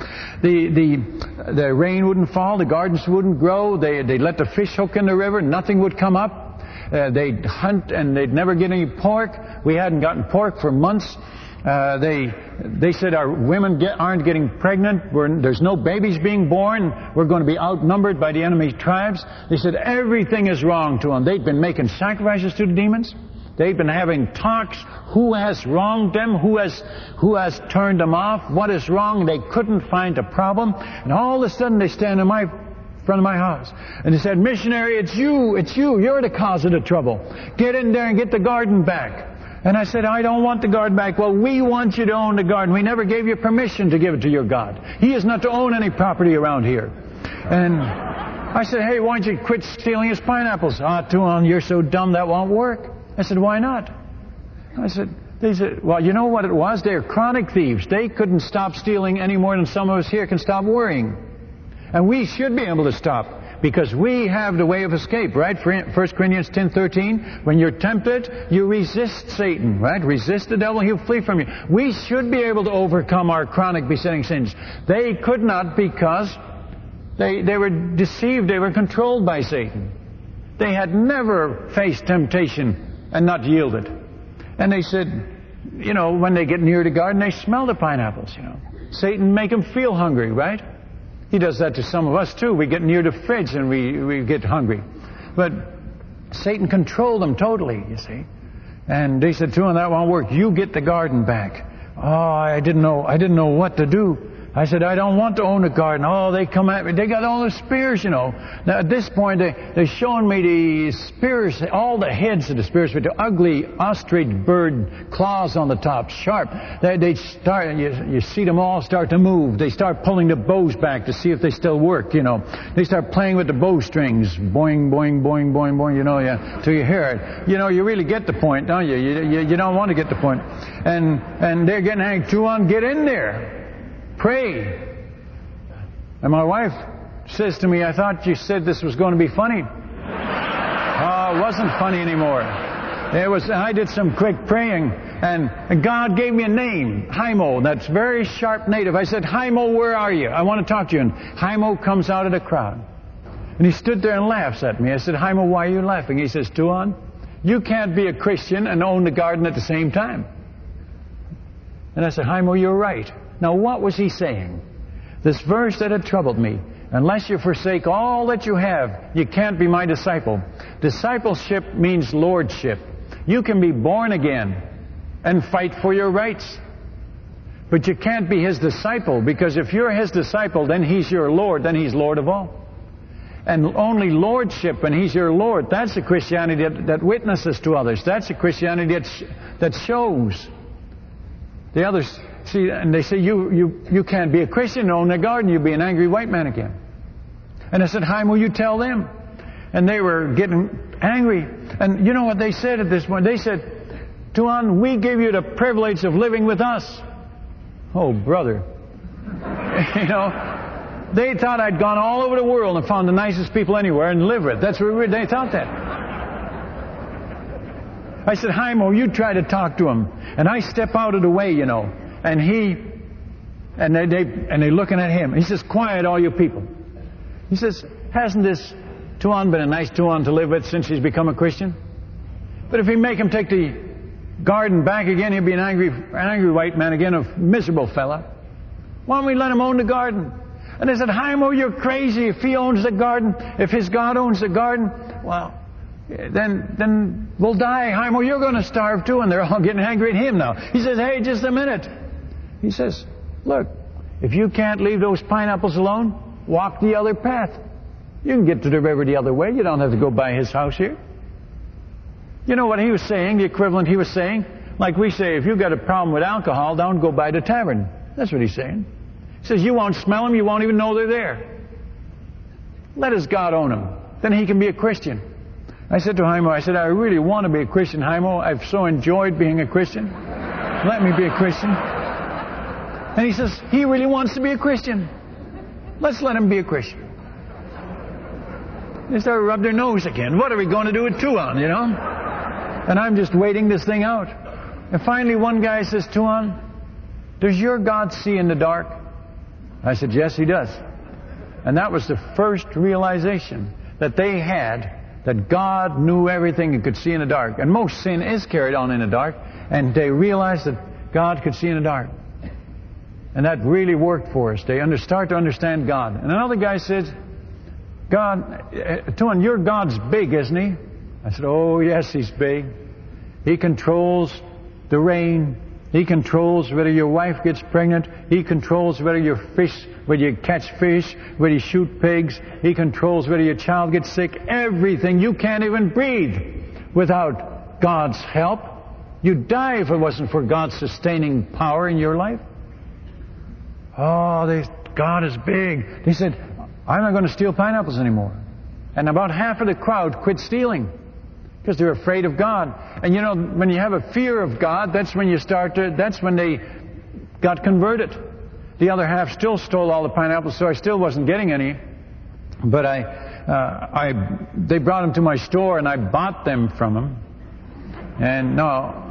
The, the, the rain wouldn't fall, the gardens wouldn't grow, they, they let the fish hook in the river, nothing would come up. Uh, they'd hunt and they'd never get any pork. We hadn't gotten pork for months. Uh, they they said our women get, aren't getting pregnant. We're, there's no babies being born. We're going to be outnumbered by the enemy tribes. They said everything is wrong to them. They'd been making sacrifices to the demons. They've been having talks. Who has wronged them? Who has, who has turned them off? What is wrong? They couldn't find a problem. And all of a sudden they stand in my front of my house. And they said, missionary, it's you. It's you. You're the cause of the trouble. Get in there and get the garden back. And I said, I don't want the garden back. Well, we want you to own the garden. We never gave you permission to give it to your God. He is not to own any property around here. And I said, hey, why don't you quit stealing his pineapples? Ah, Tuan, you're so dumb that won't work. I said, why not? I said, they said, well, you know what it was? They're chronic thieves. They couldn't stop stealing any more than some of us here can stop worrying. And we should be able to stop because we have the way of escape, right? 1 Corinthians 10:13, when you're tempted, you resist Satan, right? Resist the devil, he'll flee from you. We should be able to overcome our chronic besetting sins. They could not because they, they were deceived, they were controlled by Satan. They had never faced temptation and not yielded. And they said, you know, when they get near the garden, they smell the pineapples, you know. Satan make them feel hungry, right? He does that to some of us too. We get near the fridge and we, we get hungry. But Satan controlled them totally, you see. And they said to him, that won't work. You get the garden back. Oh, I didn't know, I didn't know what to do. I said, I don't want to own a garden. Oh, they come at me. They got all the spears, you know. Now, at this point, they, they're showing me the spears, all the heads of the spears with the ugly ostrich bird claws on the top, sharp. They, they start, you, you see them all start to move. They start pulling the bows back to see if they still work, you know. They start playing with the bowstrings. Boing, boing, boing, boing, boing, you know, yeah, till you hear it. You know, you really get the point, don't you? You, you, you don't want to get the point. And, and they're getting angry. Tuan, get in there. Pray. And my wife says to me, I thought you said this was going to be funny. Oh, it wasn't funny anymore. It was, I did some quick praying, and God gave me a name, Haimo. That's very sharp native. I said, Haimo, where are you? I want to talk to you. And Haimo comes out of the crowd. And he stood there and laughs at me. I said, Haimo, why are you laughing? He says, Tuan, you can't be a Christian and own the garden at the same time. And I said, Haimo, you're right. Now, what was he saying? This verse that had troubled me. Unless you forsake all that you have, you can't be my disciple. Discipleship means lordship. You can be born again and fight for your rights. But you can't be his disciple because if you're his disciple, then he's your Lord, then he's Lord of all. And only lordship and he's your Lord, that's a Christianity that, that witnesses to others. That's a Christianity that, sh- that shows. The others See, and they say, you, you, you can't be a Christian own a garden. You'll be an angry white man again. And I said, Haim, will you tell them? And they were getting angry. And you know what they said at this point? They said, Tuan, we give you the privilege of living with us. Oh, brother. [laughs] you know, they thought I'd gone all over the world and found the nicest people anywhere and live with. That's what they thought that. I said, Haimo, oh, you try to talk to him. And I step out of the way, you know and he, and they, they, and they're looking at him. He says, quiet all you people. He says, hasn't this Tuan been a nice Tuan to live with since he's become a Christian? But if we make him take the garden back again, he'll be an angry, an angry white man again, a miserable fella. Why don't we let him own the garden? And they said, Haimo, oh, you're crazy. If he owns the garden, if his God owns the garden, well, then, then we'll die. Haimo, oh, you're going to starve too. And they're all getting angry at him now. He says, hey, just a minute. He says, Look, if you can't leave those pineapples alone, walk the other path. You can get to the river the other way. You don't have to go by his house here. You know what he was saying, the equivalent he was saying? Like we say, if you've got a problem with alcohol, don't go by the tavern. That's what he's saying. He says, You won't smell them, you won't even know they're there. Let his God own them. Then he can be a Christian. I said to Haimo, I said, I really want to be a Christian, Haimo. I've so enjoyed being a Christian. Let me be a Christian. And he says, he really wants to be a Christian. Let's let him be a Christian. They start to rub their nose again. What are we going to do with Tuan, you know? And I'm just waiting this thing out. And finally one guy says, Tuan, does your God see in the dark? I said, yes, he does. And that was the first realization that they had that God knew everything and could see in the dark. And most sin is carried on in the dark. And they realized that God could see in the dark. And that really worked for us. They under, start to understand God. And another guy says, God, uh, Tuan, your God's big, isn't he? I said, Oh, yes, he's big. He controls the rain. He controls whether your wife gets pregnant. He controls whether you fish, whether you catch fish, whether you shoot pigs. He controls whether your child gets sick. Everything. You can't even breathe without God's help. You'd die if it wasn't for God's sustaining power in your life. Oh, they, God is big. He said, I'm not going to steal pineapples anymore. And about half of the crowd quit stealing because they're afraid of God. And you know, when you have a fear of God, that's when you start to, that's when they got converted. The other half still stole all the pineapples, so I still wasn't getting any. But I, uh, I, they brought them to my store and I bought them from them. And no,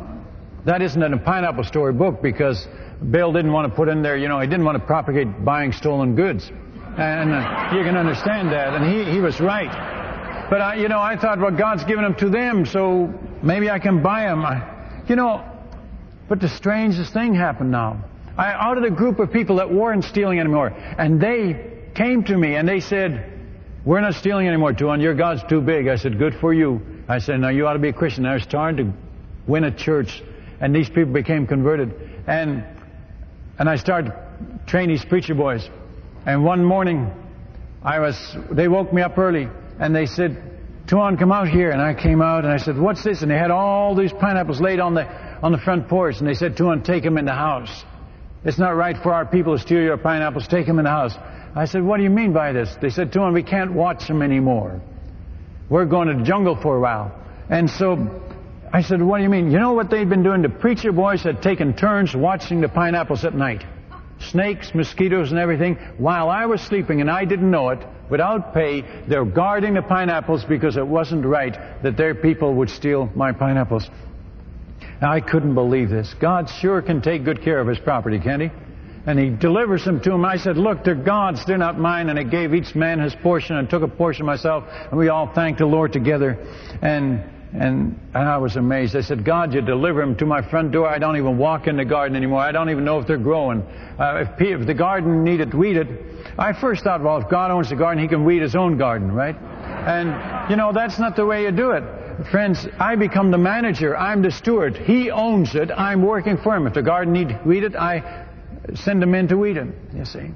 that isn't in a pineapple story book because Bill didn't want to put in there, you know, he didn't want to propagate buying stolen goods. And uh, you can understand that. And he, he was right. But, I, you know, I thought, well, God's given them to them, so maybe I can buy them. I, you know, but the strangest thing happened now. I, out of group of people that weren't stealing anymore, and they came to me and they said, we're not stealing anymore, Tuan. Your God's too big. I said, good for you. I said, now you ought to be a Christian. I was starting to win a church, and these people became converted. And and I started train these preacher boys. And one morning, I was, they woke me up early and they said, Tuan, come out here. And I came out and I said, what's this? And they had all these pineapples laid on the, on the front porch. And they said, Tuan, take them in the house. It's not right for our people to steal your pineapples. Take them in the house. I said, what do you mean by this? They said, Tuan, we can't watch them anymore. We're going to the jungle for a while. And so I said, what do you mean? You know what they'd been doing? The preacher boys had taken turns watching the pineapples at night. Snakes, mosquitoes, and everything. While I was sleeping and I didn't know it, without pay, they're guarding the pineapples because it wasn't right that their people would steal my pineapples. Now, I couldn't believe this. God sure can take good care of his property, can't he? And he delivers them to him. I said, look, they're God's, they're not mine. And I gave each man his portion and took a portion myself. And we all thanked the Lord together. And and, I was amazed. I said, God, you deliver them to my front door. I don't even walk in the garden anymore. I don't even know if they're growing. Uh, if, if the garden needed weeded, I first thought, well, if God owns the garden, He can weed His own garden, right? And, you know, that's not the way you do it. Friends, I become the manager. I'm the steward. He owns it. I'm working for Him. If the garden needs weeded, I send Him in to weed it, you see.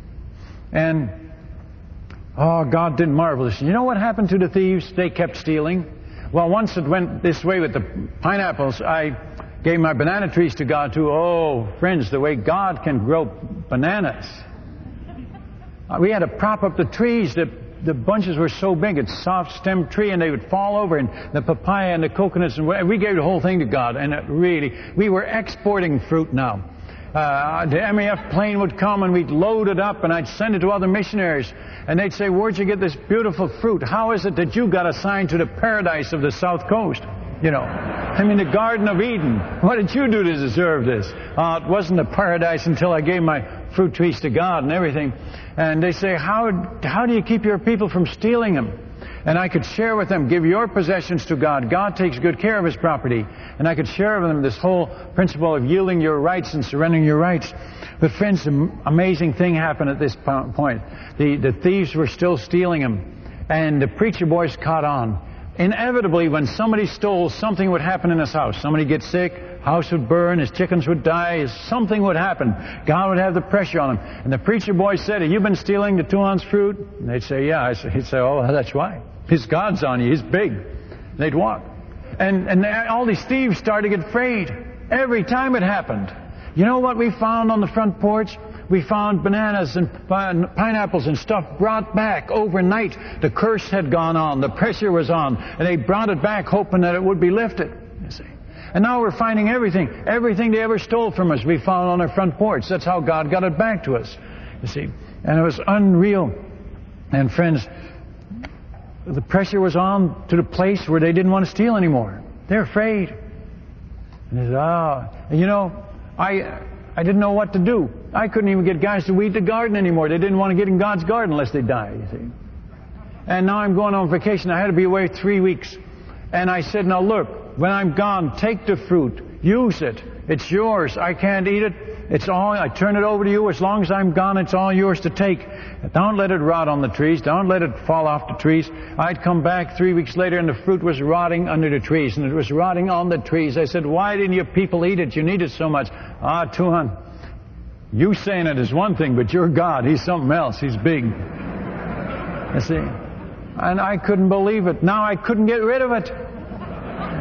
And, oh, God did marvelous. You know what happened to the thieves? They kept stealing. Well, once it went this way with the pineapples, I gave my banana trees to God too. Oh, friends, the way God can grow bananas. Uh, we had to prop up the trees. The, the bunches were so big, it's soft stem tree, and they would fall over, and the papaya and the coconuts, and we gave the whole thing to God, and it really, we were exporting fruit now. Uh, the MAF plane would come and we'd load it up and I'd send it to other missionaries. And they'd say, where'd you get this beautiful fruit? How is it that you got assigned to the paradise of the South Coast? You know, I mean, the Garden of Eden. What did you do to deserve this? Uh, it wasn't a paradise until I gave my fruit trees to God and everything. And they say, how, how do you keep your people from stealing them? And I could share with them, give your possessions to God. God takes good care of His property. And I could share with them this whole principle of yielding your rights and surrendering your rights. But friends, an amazing thing happened at this point. The, the thieves were still stealing them. And the preacher boys caught on. Inevitably, when somebody stole, something would happen in his house. Somebody get sick, house would burn, his chickens would die, something would happen. God would have the pressure on him. And the preacher boy said, have you been stealing the Tuan's fruit? And they'd say, yeah. He'd say, oh, that's why. His God's on you. He's big. And they'd walk. And, and all these thieves started to get afraid. Every time it happened. You know what we found on the front porch? We found bananas and pineapples and stuff brought back overnight. The curse had gone on. The pressure was on. And they brought it back hoping that it would be lifted. And now we're finding everything. Everything they ever stole from us, we found on our front porch. That's how God got it back to us. You see. And it was unreal. And friends, the pressure was on to the place where they didn't want to steal anymore. They're afraid. And they said, ah, and you know, I, I didn't know what to do. I couldn't even get guys to weed the garden anymore. They didn't want to get in God's garden unless they die, you see. And now I'm going on vacation. I had to be away three weeks. And I said, now look, when I'm gone, take the fruit, use it. It's yours. I can't eat it. It's all, I turn it over to you. As long as I'm gone, it's all yours to take. Don't let it rot on the trees. Don't let it fall off the trees. I'd come back three weeks later and the fruit was rotting under the trees and it was rotting on the trees. I said, why didn't your people eat it? You need it so much. Ah, Tuan, you saying it is one thing, but you're God. He's something else. He's big. You see? And I couldn't believe it. Now I couldn't get rid of it.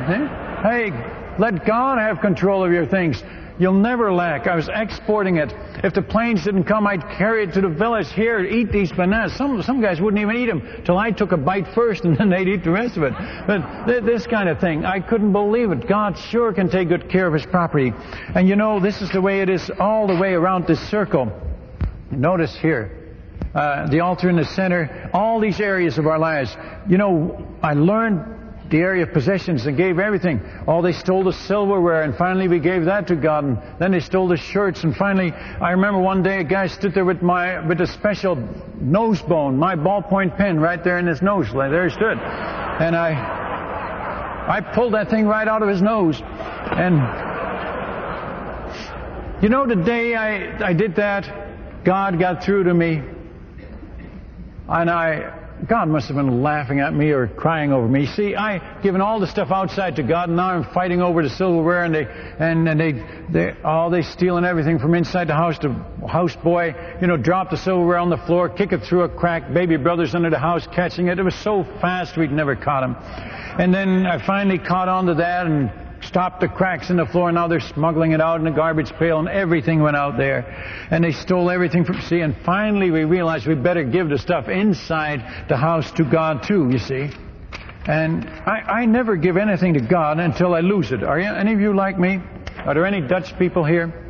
Hey, let God have control of your things. You'll never lack. I was exporting it. If the planes didn't come, I'd carry it to the village here, eat these bananas. Some, some guys wouldn't even eat them till I took a bite first and [laughs] then they'd eat the rest of it. But th- this kind of thing, I couldn't believe it. God sure can take good care of His property. And you know, this is the way it is all the way around this circle. Notice here. Uh, the altar in the center, all these areas of our lives. You know, I learned the area of possessions and gave everything. Oh, they stole the silverware and finally we gave that to God and then they stole the shirts and finally I remember one day a guy stood there with my, with a special nose bone, my ballpoint pen right there in his nose. There he stood. And I, I pulled that thing right out of his nose. And, you know, the day I, I did that, God got through to me and I, God must have been laughing at me or crying over me. See, I given all the stuff outside to God, and now I'm fighting over the silverware, and they and, and they they all they stealing everything from inside the house. The house boy, you know, dropped the silverware on the floor, kick it through a crack. Baby brothers under the house catching it. It was so fast we'd never caught him. And then I finally caught on to that and stopped the cracks in the floor. Now they're smuggling it out in a garbage pail, and everything went out there. And they stole everything from sea. And finally, we realized we better give the stuff inside the house to God too. You see. And I, I never give anything to God until I lose it. Are you, any of you like me? Are there any Dutch people here?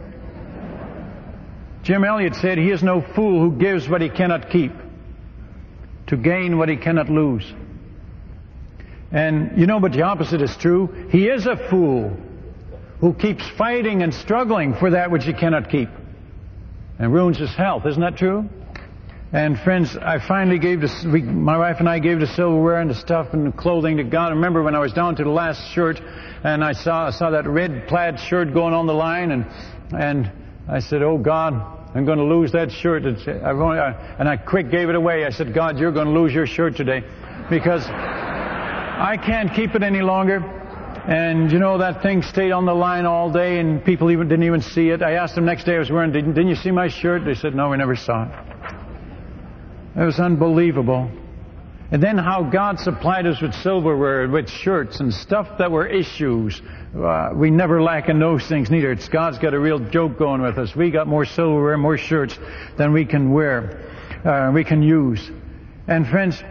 Jim Elliot said, He is no fool who gives what he cannot keep to gain what he cannot lose. And you know, but the opposite is true. He is a fool who keeps fighting and struggling for that which he cannot keep and ruins his health. Isn't that true? And friends, I finally gave this, we, my wife and I gave the silverware and the stuff and the clothing to God. I remember when I was down to the last shirt and I saw, I saw that red plaid shirt going on the line and, and I said, Oh God, I'm going to lose that shirt. And I quick gave it away. I said, God, you're going to lose your shirt today because I can't keep it any longer. And you know, that thing stayed on the line all day and people even didn't even see it. I asked them next day I was wearing, didn't, didn't you see my shirt? They said, no, we never saw it. It was unbelievable. And then how God supplied us with silverware, with shirts and stuff that were issues. Uh, we never lack in those things neither. It's God's got a real joke going with us. We got more silverware, more shirts than we can wear, uh, we can use. And friends,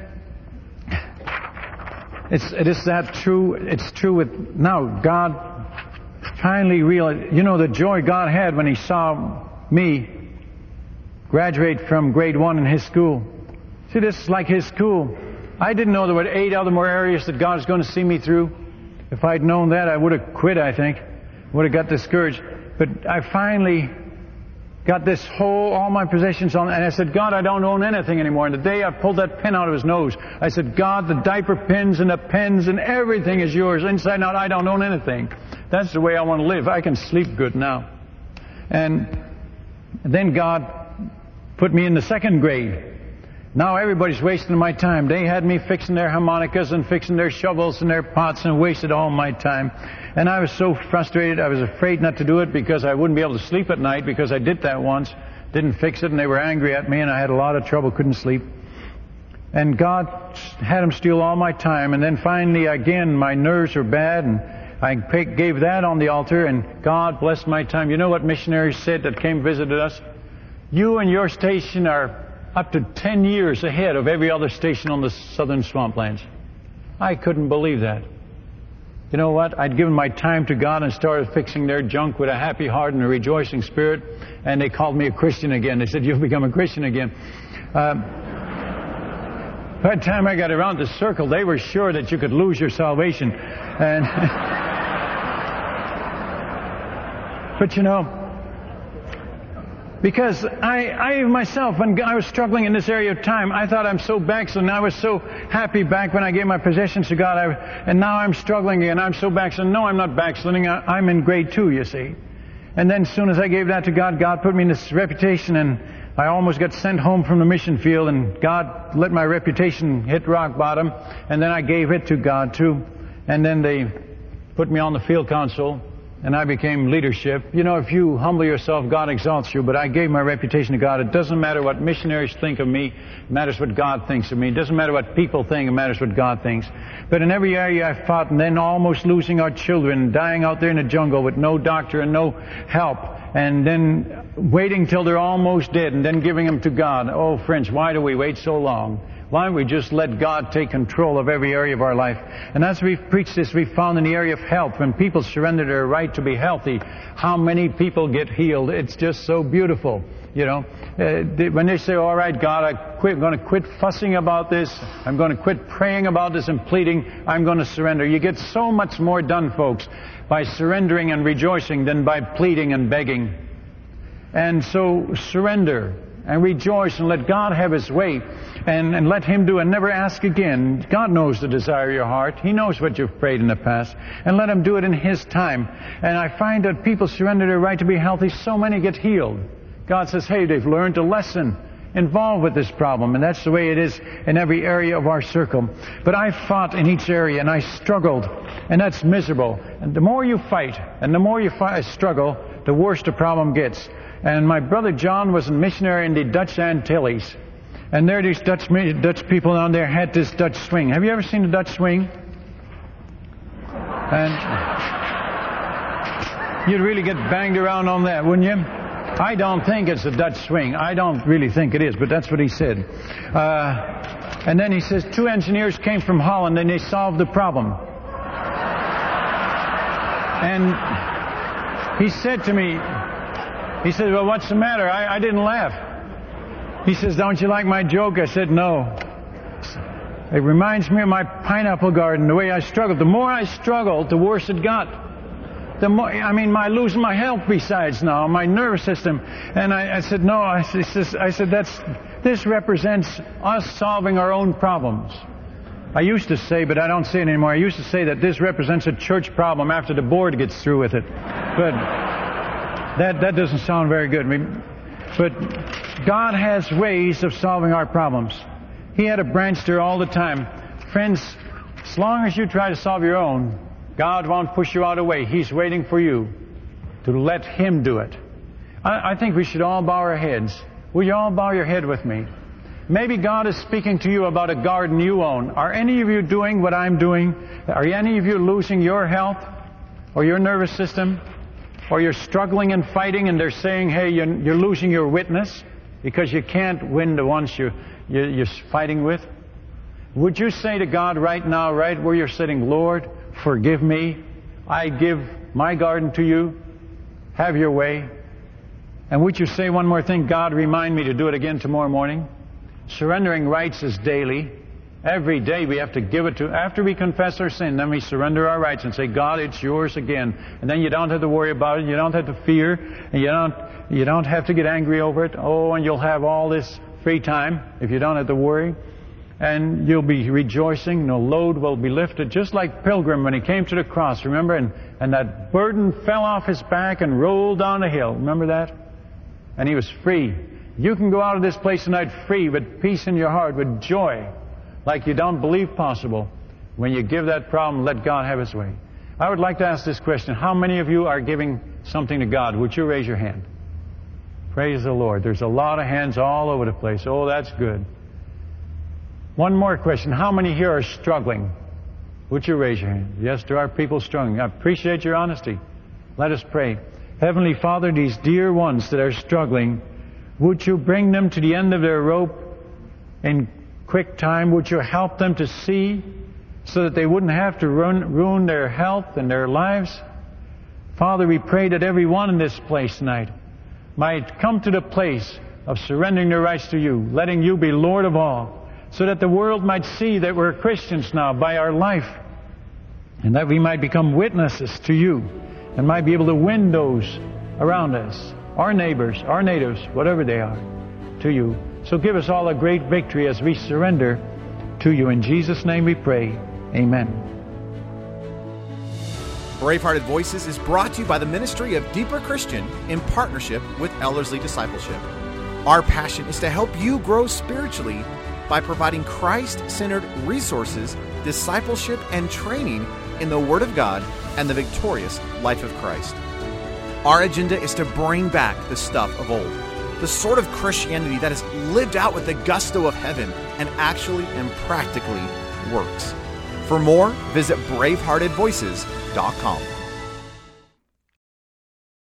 it's, it is that true. It's true with now. God finally realized, you know, the joy God had when He saw me graduate from grade one in His school. See, this is like His school. I didn't know there were eight other more areas that God was going to see me through. If I'd known that, I would have quit, I think. Would have got discouraged. But I finally got this whole, all my possessions on, and I said, God, I don't own anything anymore. And the day I pulled that pin out of his nose, I said, God, the diaper pins and the pens and everything is yours. Inside and out, I don't own anything. That's the way I want to live. I can sleep good now. And then God put me in the second grade. Now everybody's wasting my time. They had me fixing their harmonicas and fixing their shovels and their pots and wasted all my time. And I was so frustrated, I was afraid not to do it because I wouldn't be able to sleep at night because I did that once. Didn't fix it and they were angry at me and I had a lot of trouble, couldn't sleep. And God had them steal all my time. And then finally, again, my nerves were bad and I gave that on the altar and God blessed my time. You know what missionaries said that came visited us? You and your station are up to 10 years ahead of every other station on the southern swamplands. I couldn't believe that. You know what? I'd given my time to God and started fixing their junk with a happy heart and a rejoicing spirit, and they called me a Christian again. They said, You've become a Christian again. Uh, by the time I got around the circle, they were sure that you could lose your salvation. And [laughs] but you know, because I, I myself, when I was struggling in this area of time, I thought I'm so backslidden. I was so happy back when I gave my possessions to God, I, and now I'm struggling again. I'm so backslidden. No, I'm not backsliding. I, I'm in grade two, you see. And then as soon as I gave that to God, God put me in this reputation, and I almost got sent home from the mission field, and God let my reputation hit rock bottom, and then I gave it to God too. And then they put me on the field council, and I became leadership. You know, if you humble yourself, God exalts you, but I gave my reputation to God. It doesn't matter what missionaries think of me, it matters what God thinks of me. It doesn't matter what people think, it matters what God thinks. But in every area I fought, and then almost losing our children, dying out there in the jungle with no doctor and no help, and then waiting till they're almost dead, and then giving them to God. Oh, friends, why do we wait so long? Why don't we just let God take control of every area of our life? And as we've preached this, we've found in the area of health, when people surrender their right to be healthy, how many people get healed. It's just so beautiful. You know, uh, when they say, all right, God, I quit, I'm going to quit fussing about this. I'm going to quit praying about this and pleading. I'm going to surrender. You get so much more done, folks, by surrendering and rejoicing than by pleading and begging. And so surrender and rejoice and let God have His way and, and let Him do and never ask again. God knows the desire of your heart. He knows what you've prayed in the past. And let Him do it in His time. And I find that people surrender their right to be healthy. So many get healed. God says, hey, they've learned a lesson. involved with this problem, and that's the way it is in every area of our circle. But I fought in each area, and I struggled, and that's miserable. And the more you fight, and the more you fight, struggle, the worse the problem gets. And my brother John was a missionary in the Dutch Antilles. And there these Dutch, Dutch people down there had this Dutch swing. Have you ever seen a Dutch swing? And you'd really get banged around on that, wouldn't you? I don't think it's a Dutch swing. I don't really think it is, but that's what he said. Uh, and then he says two engineers came from Holland and they solved the problem. And he said to me, he said, well, what's the matter? I, I didn't laugh. He says, don't you like my joke? I said, no. It reminds me of my pineapple garden, the way I struggled. The more I struggled, the worse it got the more, I mean, my losing my health besides now, my nervous system. And I, I said, no, I, I said, that's, this represents us solving our own problems. I used to say, but I don't say it anymore, I used to say that this represents a church problem after the board gets through with it. But that, that doesn't sound very good. But God has ways of solving our problems. He had a branch there all the time. Friends, as long as you try to solve your own, God won't push you out of the way. He's waiting for you to let Him do it. I, I think we should all bow our heads. Will you all bow your head with me? Maybe God is speaking to you about a garden you own. Are any of you doing what I'm doing? Are any of you losing your health or your nervous system? Or you're struggling and fighting and they're saying, hey, you're, you're losing your witness because you can't win the ones you, you, you're fighting with? Would you say to God right now, right where you're sitting, Lord, Forgive me. I give my garden to you. Have your way. And would you say one more thing? God, remind me to do it again tomorrow morning. Surrendering rights is daily. Every day we have to give it to, after we confess our sin, then we surrender our rights and say, God, it's yours again. And then you don't have to worry about it, you don't have to fear, and you don't, you don't have to get angry over it. Oh, and you'll have all this free time if you don't have to worry and you'll be rejoicing. No load will be lifted, just like Pilgrim when he came to the cross, remember? And, and that burden fell off his back and rolled down a hill. Remember that? And he was free. You can go out of this place tonight free, with peace in your heart, with joy, like you don't believe possible. When you give that problem, let God have His way. I would like to ask this question. How many of you are giving something to God? Would you raise your hand? Praise the Lord. There's a lot of hands all over the place. Oh, that's good. One more question. How many here are struggling? Would you raise your hand? Yes, there are people struggling. I appreciate your honesty. Let us pray. Heavenly Father, these dear ones that are struggling, would you bring them to the end of their rope in quick time? Would you help them to see so that they wouldn't have to ruin, ruin their health and their lives? Father, we pray that everyone in this place tonight might come to the place of surrendering their rights to you, letting you be Lord of all so that the world might see that we're Christians now by our life, and that we might become witnesses to you, and might be able to win those around us, our neighbors, our natives, whatever they are, to you. So give us all a great victory as we surrender to you. In Jesus' name we pray. Amen. Bravehearted Voices is brought to you by the Ministry of Deeper Christian in partnership with Ellerslie Discipleship. Our passion is to help you grow spiritually by providing Christ centered resources, discipleship, and training in the Word of God and the victorious life of Christ. Our agenda is to bring back the stuff of old, the sort of Christianity that is lived out with the gusto of heaven and actually and practically works. For more, visit braveheartedvoices.com.